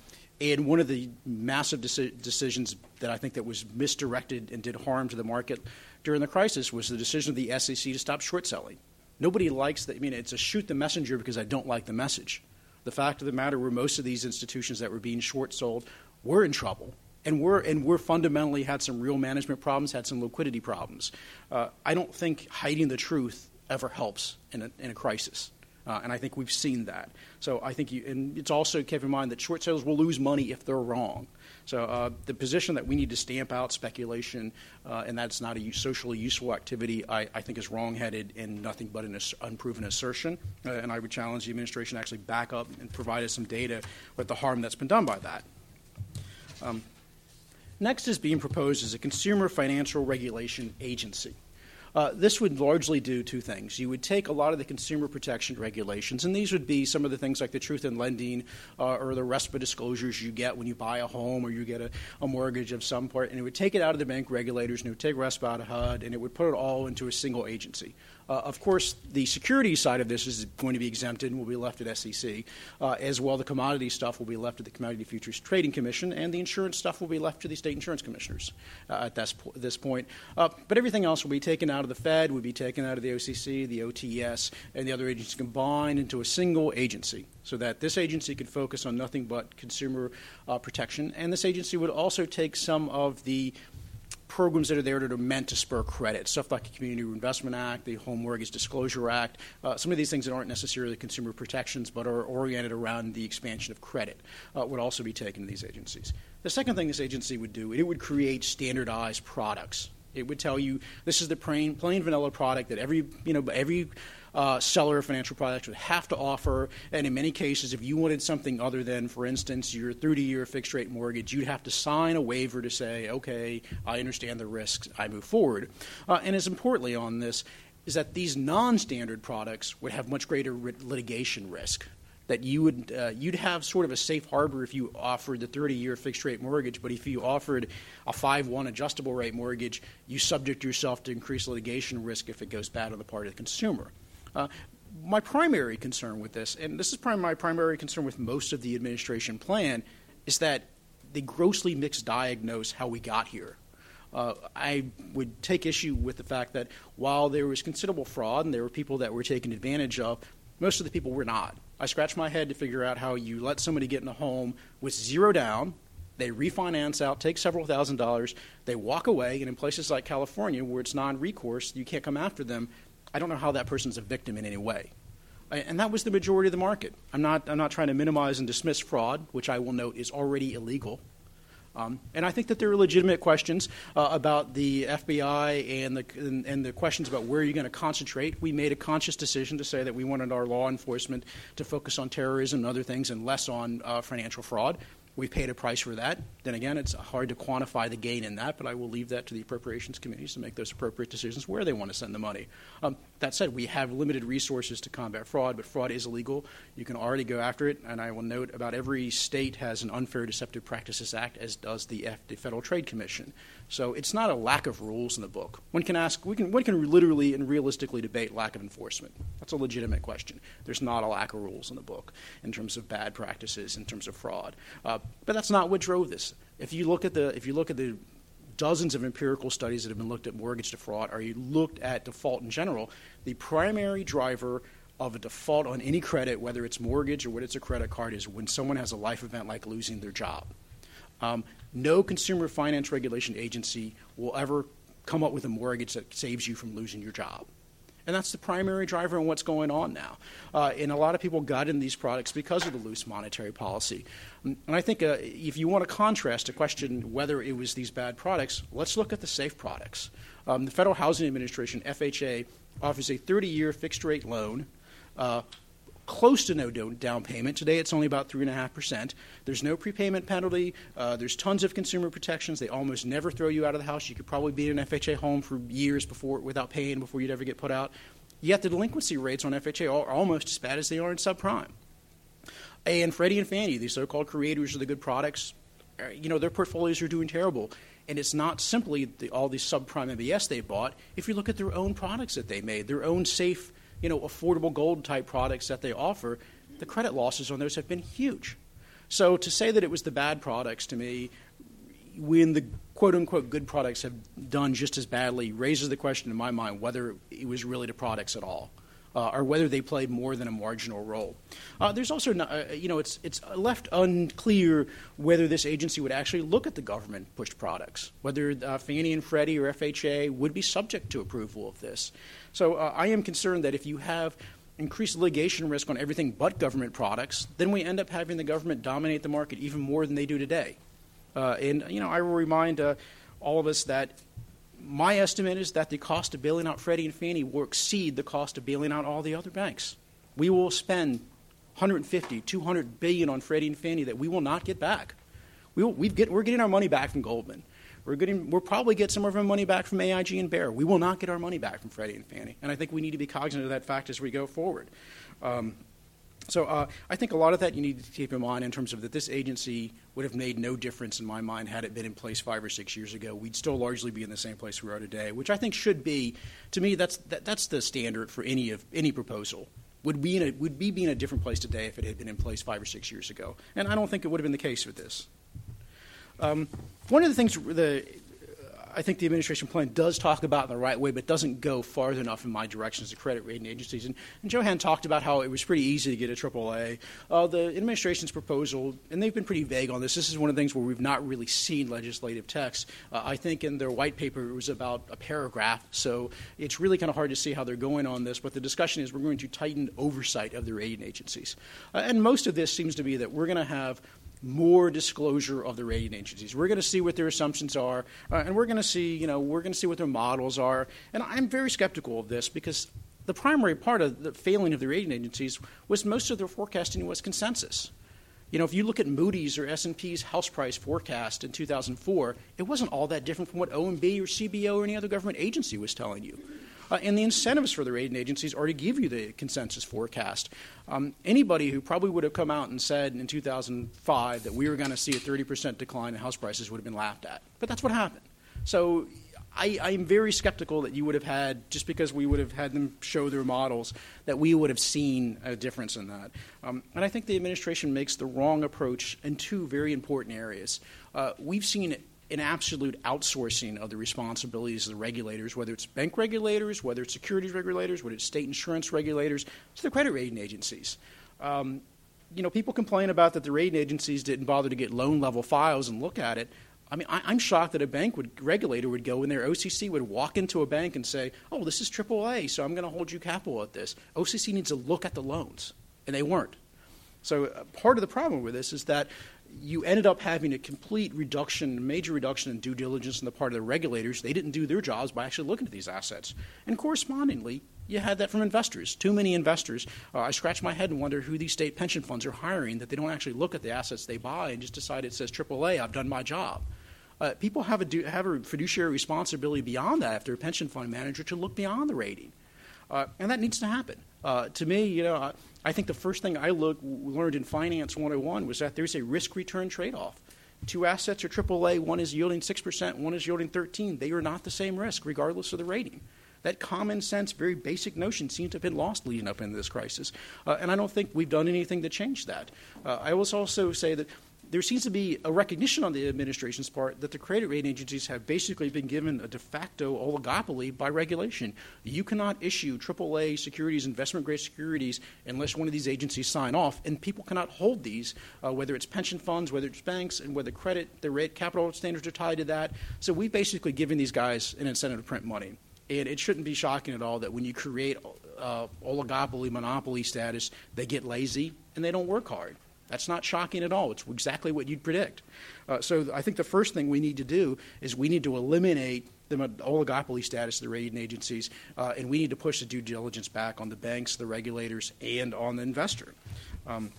[SPEAKER 3] and one of the massive deci- decisions that I think that was misdirected and did harm to the market during the crisis was the decision of the SEC to stop short selling. Nobody likes that. I mean, it's a shoot the messenger because I don't like the message. The fact of the matter were most of these institutions that were being short sold were in trouble. And we're, and we're fundamentally had some real management problems, had some liquidity problems. Uh, I don't think hiding the truth ever helps in a, in a crisis. Uh, and I think we've seen that. So I think you, and it's also keep in mind that short sales will lose money if they're wrong. So uh, the position that we need to stamp out speculation uh, and that's not a socially useful activity, I, I think is wrongheaded and nothing but an unproven assertion. Uh, and I would challenge the administration to actually back up and provide us some data with the harm that's been done by that. Um, next is being proposed as a consumer financial regulation agency. Uh, this would largely do two things. You would take a lot of the consumer protection regulations, and these would be some of the things like the truth in lending uh, or the RESPA disclosures you get when you buy a home or you get a, a, mortgage of some part, and it would take it out of the bank regulators and it would take RESPA out of HUD and it would put it all into a single agency. Uh, of course, the security side of this is going to be exempted and will be left at SEC. Uh, as well, the commodity stuff will be left to the Commodity Futures Trading Commission, and the insurance stuff will be left to the state insurance commissioners uh, at this, po- this point. Uh, but everything else will be taken out of the Fed, will be taken out of the OCC, the OTS, and the other agencies combined into a single agency so that this agency could focus on nothing but consumer uh, protection. And this agency would also take some of the programs that are there that are meant to spur credit, stuff like the Community Reinvestment Act, the Home Mortgage Disclosure Act, uh, some of these things that aren't necessarily consumer protections but are oriented around the expansion of credit uh, would also be taken to these agencies. The second thing this agency would do, it would create standardized products. It would tell you this is the plain, plain vanilla product that every you know every uh, seller of financial products would have to offer. And in many cases, if you wanted something other than, for instance, your 30 year fixed rate mortgage, you'd have to sign a waiver to say, okay, I understand the risks, I move forward. Uh, and as importantly on this, is that these non standard products would have much greater litigation risk that you would uh, you'd have sort of a safe harbor if you offered the 30-year fixed rate mortgage, but if you offered a 5-1 adjustable rate mortgage, you subject yourself to increased litigation risk if it goes bad on the part of the consumer. Uh, my primary concern with this, and this is my primary concern with most of the administration plan, is that they grossly misdiagnose how we got here. Uh, I would take issue with the fact that while there was considerable fraud and there were people that were taken advantage of, most of the people were not. I scratch my head to figure out how you let somebody get in a home with zero down, they refinance out, take several thousand dollars, they walk away, and in places like California where it's non recourse, you can't come after them, I don't know how that person's a victim in any way. And that was the majority of the market. I'm not, I'm not trying to minimize and dismiss fraud, which I will note is already illegal. Um, and I think that there are legitimate questions uh, about the FBI and the, and, and, the questions about where you're going to concentrate. We made a conscious decision to say that we wanted our law enforcement to focus on terrorism and other things and less on uh, financial fraud. We've paid a price for that. Then again, it's hard to quantify the gain in that, but I will leave that to the appropriations committees to make those appropriate decisions where they want to send the money. Um, that said, we have limited resources to combat fraud, but fraud is illegal. You can already go after it, and I will note about every state has an Unfair Deceptive Practices Act, as does the, F- the Federal Trade Commission. So it's not a lack of rules in the book. One can ask, we can, one can literally and realistically debate lack of enforcement. That's a legitimate question. There's not a lack of rules in the book in terms of bad practices, in terms of fraud. Uh, but that's not what drove this. If you look at the, if you look at the dozens of empirical studies that have been looked at mortgage default, or you looked at default in general, the primary driver of a default on any credit, whether it's mortgage or whether it's a credit card, is when someone has a life event like losing their job. Um, no consumer finance regulation agency will ever come up with a mortgage that saves you from losing your job. And that's the primary driver in what's going on now. Uh, and a lot of people got in these products because of the loose monetary policy. And I think uh, if you want to contrast to question whether it was these bad products, let's look at the safe products. Um, the Federal Housing Administration, FHA, offers a 30 year fixed rate loan. Uh, close to no down payment. Today it's only about 3.5%. There's no prepayment penalty. Uh, there's tons of consumer protections. They almost never throw you out of the house. You could probably be in an FHA home for years before without paying before you'd ever get put out. Yet the delinquency rates on FHA are almost as bad as they are in subprime. And Freddie and Fannie, these so-called creators of the good products, uh, you know, their portfolios are doing terrible. And it's not simply the, all these subprime MBS they bought. If you look at their own products that they made, their own safe – you know, affordable gold type products that they offer, the credit losses on those have been huge. So to say that it was the bad products to me, when the quote unquote good products have done just as badly, raises the question in my mind whether it was really the products at all. Uh, or whether they played more than a marginal role. Uh, there's also, not, uh, you know, it's, it's left unclear whether this agency would actually look at the government pushed products, whether uh, Fannie and Freddie or FHA would be subject to approval of this. So uh, I am concerned that if you have increased litigation risk on everything but government products, then we end up having the government dominate the market even more than they do today. Uh, and you know, I will remind uh, all of us that my estimate is that the cost of bailing out Freddie and Fannie will exceed the cost of bailing out all the other banks. We will spend 150, 200 billion on Freddie and Fannie that we will not get back. We will, get, we're getting our money back from Goldman. We're getting, we'll probably get some of our money back from AIG and Bear. We will not get our money back from Freddie and Fannie. And I think we need to be cognizant of that fact as we go forward. Um, so uh, I think a lot of that you need to keep in mind in terms of that this agency would have made no difference in my mind had it been in place five or six years ago. We'd still largely be in the same place we are today, which I think should be, to me, that's that, that's the standard for any of any proposal. Would we in a, would be in a different place today if it had been in place five or six years ago? And I don't think it would have been the case with this. Um, one of the things the I think the administration plan does talk about in the right way, but doesn't go far enough in my direction as the credit rating agencies. And, and Johan talked about how it was pretty easy to get a AAA. Uh, the administration's proposal, and they've been pretty vague on this. This is one of the things where we've not really seen legislative text. Uh, I think in their white paper it was about a paragraph, so it's really kind of hard to see how they're going on this. But the discussion is we're going to tighten oversight of the rating agencies, uh, and most of this seems to be that we're going to have more disclosure of the rating agencies. We're going to see what their assumptions are, uh, and we're going to see, you know, we're going to see what their models are. And I'm very skeptical of this because the primary part of the failing of the rating agencies was most of their forecasting was consensus. You know, if you look at Moody's or S&P's house price forecast in 2004, it wasn't all that different from what OMB or CBO or any other government agency was telling you. Uh, and the incentives for the rating agencies are to give you the consensus forecast. Um, anybody who probably would have come out and said in 2005 that we were going to see a 30% decline in house prices would have been laughed at. But that's what happened. So I, am very skeptical that you would have had, just because we would have had them show their models, that we would have seen a difference in that. Um, and I think the administration makes the wrong approach in two very important areas. Uh, we've seen an absolute outsourcing of the responsibilities of the regulators, whether it's bank regulators, whether it's securities regulators, whether it's state insurance regulators, to the credit rating agencies. Um, you know, people complain about that the rating agencies didn't bother to get loan level files and look at it. I mean, I, am shocked that a bank would regulator would go in there. OCC would walk into a bank and say, "Oh, this is AAA, so I'm going to hold you capital at this." OCC needs to look at the loans, and they weren't. So uh, part of the problem with this is that you ended up having a complete reduction, major reduction in due diligence on the part of the regulators. They didn't do their jobs by actually looking at these assets. And correspondingly, You had that from investors. Too many investors. Uh, I scratch my head and wonder who these state pension funds are hiring that they don't actually look at the assets they buy and just decide it says AAA, I've done my job. Uh, people have a, do, have a fiduciary responsibility beyond that if they're a pension fund manager to look beyond the rating. Uh, and that needs to happen. Uh, to me, you know, I, think the first thing I look, learned in Finance 101 was that there's a risk return trade off. Two assets are AAA, one is yielding 6%, one is yielding 13 They are not the same risk, regardless of the rating. That common sense, very basic notion seems to have been lost leading up into this crisis. Uh, and I don't think we've done anything to change that. Uh, I will also say that there seems to be a recognition on the administration's part that the credit rating agencies have basically been given a de facto oligopoly by regulation. You cannot issue AAA securities, investment grade securities, unless one of these agencies sign off, and people cannot hold these, uh, whether it's pension funds, whether it's banks, and whether credit, the rate capital standards are tied to that. So we've basically given these guys an incentive to print money. And it shouldn't be shocking at all that when you create uh, oligopoly, monopoly status, they get lazy and they don't work hard. That's not shocking at all. It's exactly what you'd predict. Uh, so I think the first thing we need to do is we need to eliminate the oligopoly status of the rating agencies, uh, and we need to push the due diligence back on the banks, the regulators, and on the investor. Um,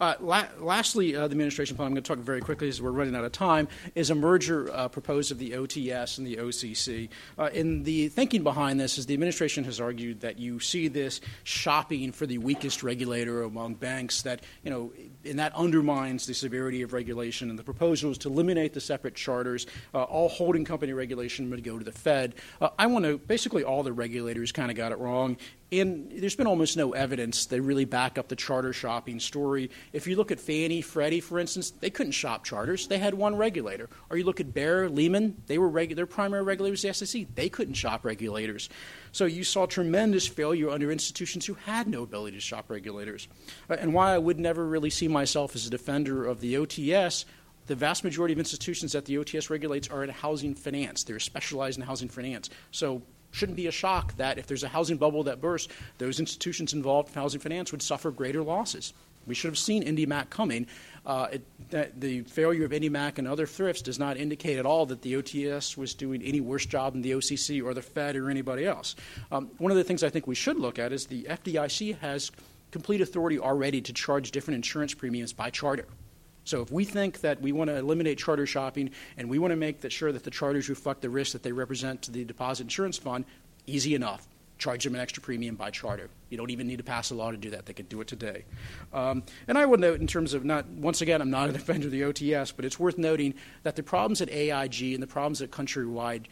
[SPEAKER 3] uh, la- lastly, uh, the administration plan, I'm going to talk very quickly as we're running out of time, is a merger uh, proposed of the OTS and the OCC. Uh, and the thinking behind this is the administration has argued that you see this shopping for the weakest regulator among banks, that, you know, and that undermines the severity of regulation. And the proposal is to eliminate the separate charters. Uh, all holding company regulation would go to the Fed. Uh, I want to, basically, all the regulators kind of got it wrong. And there's been almost no evidence they really back up the charter shopping story. If you look at Fannie, Freddie, for instance, they couldn't shop charters. They had one regulator. Or you look at Bear, Lehman, they were regu- their primary regulator was the SEC. They couldn't shop regulators. So you saw tremendous failure under institutions who had no ability to shop regulators. Uh, and why I would never really see myself as a defender of the OTS the vast majority of institutions that the OTS regulates are in housing finance. They're specialized in housing finance. So shouldn't be a shock that if there's a housing bubble that bursts, those institutions involved in housing finance would suffer greater losses. We should have seen IndyMac coming. Uh, it, the failure of IndyMac and other thrifts does not indicate at all that the OTS was doing any worse job than the OCC or the Fed or anybody else. Um, one of the things I think we should look at is the FDIC has complete authority already to charge different insurance premiums by charter. So if we think that we want to eliminate charter shopping and we want to make sure that the charters reflect the risk that they represent to the deposit insurance fund, easy enough. Charge them an extra premium by charter. You don't even need to pass a law to do that. They can do it today. Um, and I would note, in terms of not, once again, I'm not a *laughs* defender of the OTS, but it's worth noting that the problems at AIG and the problems at Countrywide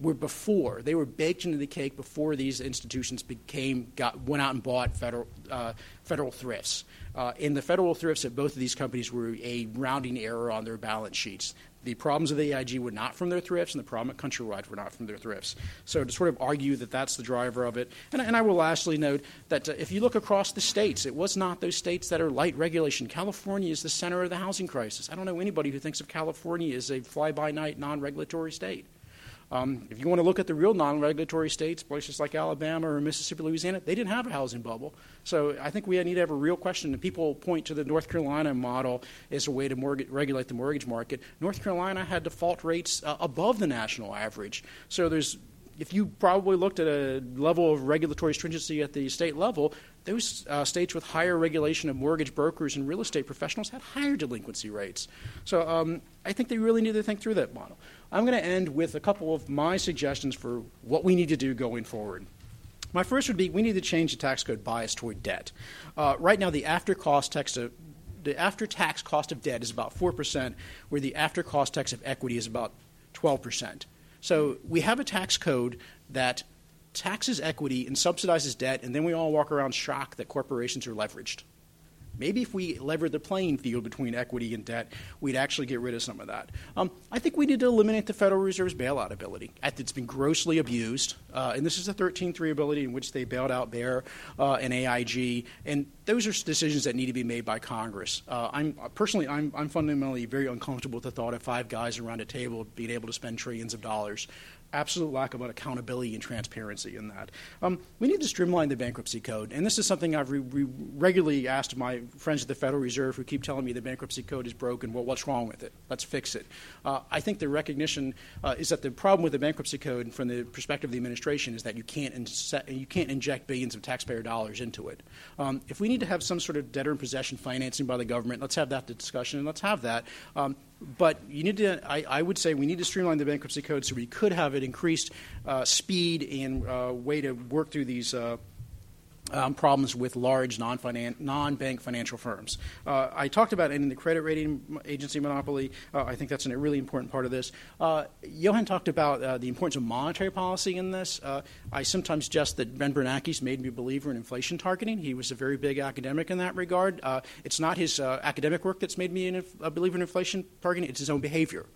[SPEAKER 3] were before they were baked into the cake before these institutions became got went out and bought federal uh, federal thrifts. Uh, and the federal thrifts both of these companies were a rounding error on their balance sheets. The problems of the AIG were not from their thrifts, and the problem at Countrywide were not from their thrifts. So to sort of argue that that's the driver of it, and, and I will lastly note that uh, if you look across the states, it was not those states that are light regulation. California is the center of the housing crisis. I don't know anybody who thinks of California as a fly-by-night, non-regulatory state. Um, if you want to look at the real non regulatory states, places like Alabama or Mississippi, Louisiana, they didn't have a housing bubble. So I think we need to have a real question. And people point to the North Carolina model as a way to regulate the mortgage market. North Carolina had default rates uh, above the national average. So there's if you probably looked at a level of regulatory stringency at the state level, those uh, states with higher regulation of mortgage brokers and real estate professionals had higher delinquency rates. So um, I think they really need to think through that model. I'm going to end with a couple of my suggestions for what we need to do going forward. My first would be we need to change the tax code bias toward debt. Uh, right now, the after cost tax of the after tax cost of debt is about 4%, where the after cost tax of equity is about 12%. So we have a tax code that taxes equity and subsidizes debt, and then we all walk around shocked that corporations are leveraged. Maybe if we levered the playing field between equity and debt, we'd actually get rid of some of that. Um, I think we need to eliminate the Federal Reserve's bailout ability. It's been grossly abused, uh, and this is the 13-3 ability in which they bailed out Bear uh, and AIG, and those are decisions that need to be made by Congress. Uh, I'm personally, I'm, I'm fundamentally very uncomfortable with the thought of five guys around a table being able to spend trillions of dollars absolute lack of accountability and transparency in that. Um, we need to streamline the bankruptcy code, and this is something I've re- re- regularly asked my friends at the Federal Reserve who keep telling me the bankruptcy code is broken. Well, what's wrong with it? Let's fix it. Uh, I think the recognition uh, is that the problem with the bankruptcy code, from the perspective of the administration, is that you can't inse- you can't inject billions of taxpayer dollars into it. Um, if we need to have some sort of debtor in possession financing by the government, let's have that discussion and let's have that. Um, but you need to, I, I, would say we need to streamline the bankruptcy code so we could have an increased uh, speed and uh, way to work through these. Um, problems with large non-bank financial firms. Uh, I talked about ending the credit rating agency monopoly. Uh, I think that's a really important part of this. Uh, Johan talked about uh, the importance of monetary policy in this. Uh, I sometimes suggest that Ben Bernanke's made me a believer in inflation targeting. He was a very big academic in that regard. Uh, it's not his academic work that's made me a believer in inflation targeting, it's his own behavior.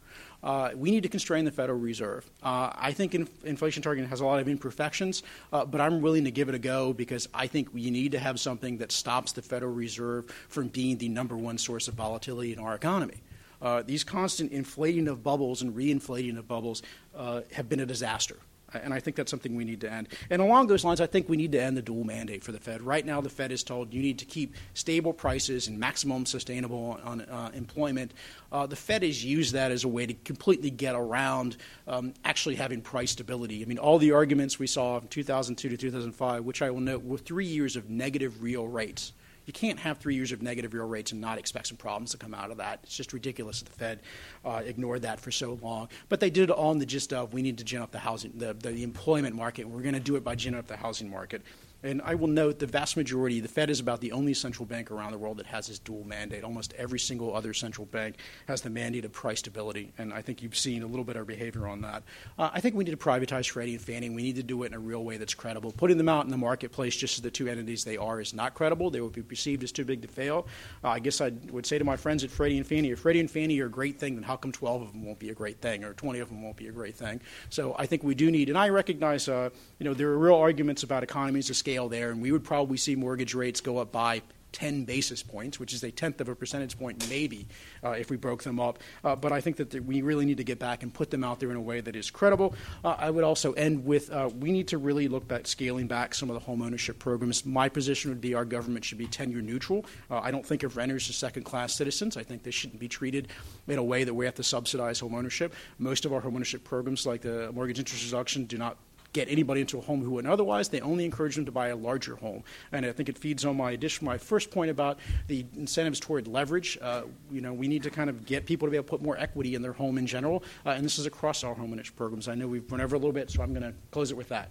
[SPEAKER 3] Uh, we need to constrain the Federal Reserve. Uh, I think inflation targeting has a lot of imperfections, uh, but I'm willing to give it a go because I think we need to have something that stops the Federal Reserve from being the number one source of volatility in our economy. Uh, these constant inflating of bubbles and reinflating of bubbles uh, have been a disaster. And I think that's something we need to end. And along those lines, I think we need to end the dual mandate for the Fed. Right now, the Fed is told you need to keep stable prices and maximum sustainable on, uh, employment. Uh, the Fed has used that as a way to completely get around um, actually having price stability. I mean, all the arguments we saw from 2002 to 2005, which I will note were three years of negative real rates. You can't have three years of negative real rates and not expect some problems to come out of that. It's just ridiculous that the Fed uh, ignored that for so long. But they did it all in the gist of we need to gin up the housing, the, the employment market. We're going to do it by ginning up the housing market. And I will note the vast majority, the Fed is about the only central bank around the world that has this dual mandate. Almost every single other central bank has the mandate of price stability. And I think you've seen a little bit of behavior on that. Uh, I think we need to privatize Freddie and Fannie. We need to do it in a real way that's credible. Putting them out in the marketplace just as the two entities they are is not credible. They would be perceived as too big to fail. Uh, I guess I would say to my friends at Freddie and Fannie, if Freddie and Fannie are a great thing, then how come 12 of them won't be a great thing or 20 of them won't be a great thing? So I think we do need, and I recognize, uh, you know, there are real arguments about economies of scale there, and we would probably see mortgage rates go up by 10 basis points, which is a tenth of a percentage point, maybe, uh, if we broke them up. Uh, but I think that the, we really need to get back and put them out there in a way that is credible. Uh, I would also end with uh, we need to really look at scaling back some of the home ownership programs. My position would be our government should be tenure neutral. Uh, I don't think of renters as second class citizens. I think they shouldn't be treated in a way that we have to subsidize home ownership. Most of our home ownership programs, like the mortgage interest reduction, do not get anybody into a home who wouldn't otherwise. They only encourage them to buy a larger home. And I think it feeds on my addition, my first point about the incentives toward leverage. Uh, you know, we need to kind of get people to be able to put more equity in their home in general. Uh, and this is across our home ownership programs. I know we've run over a little bit, so I'm going to close it with that.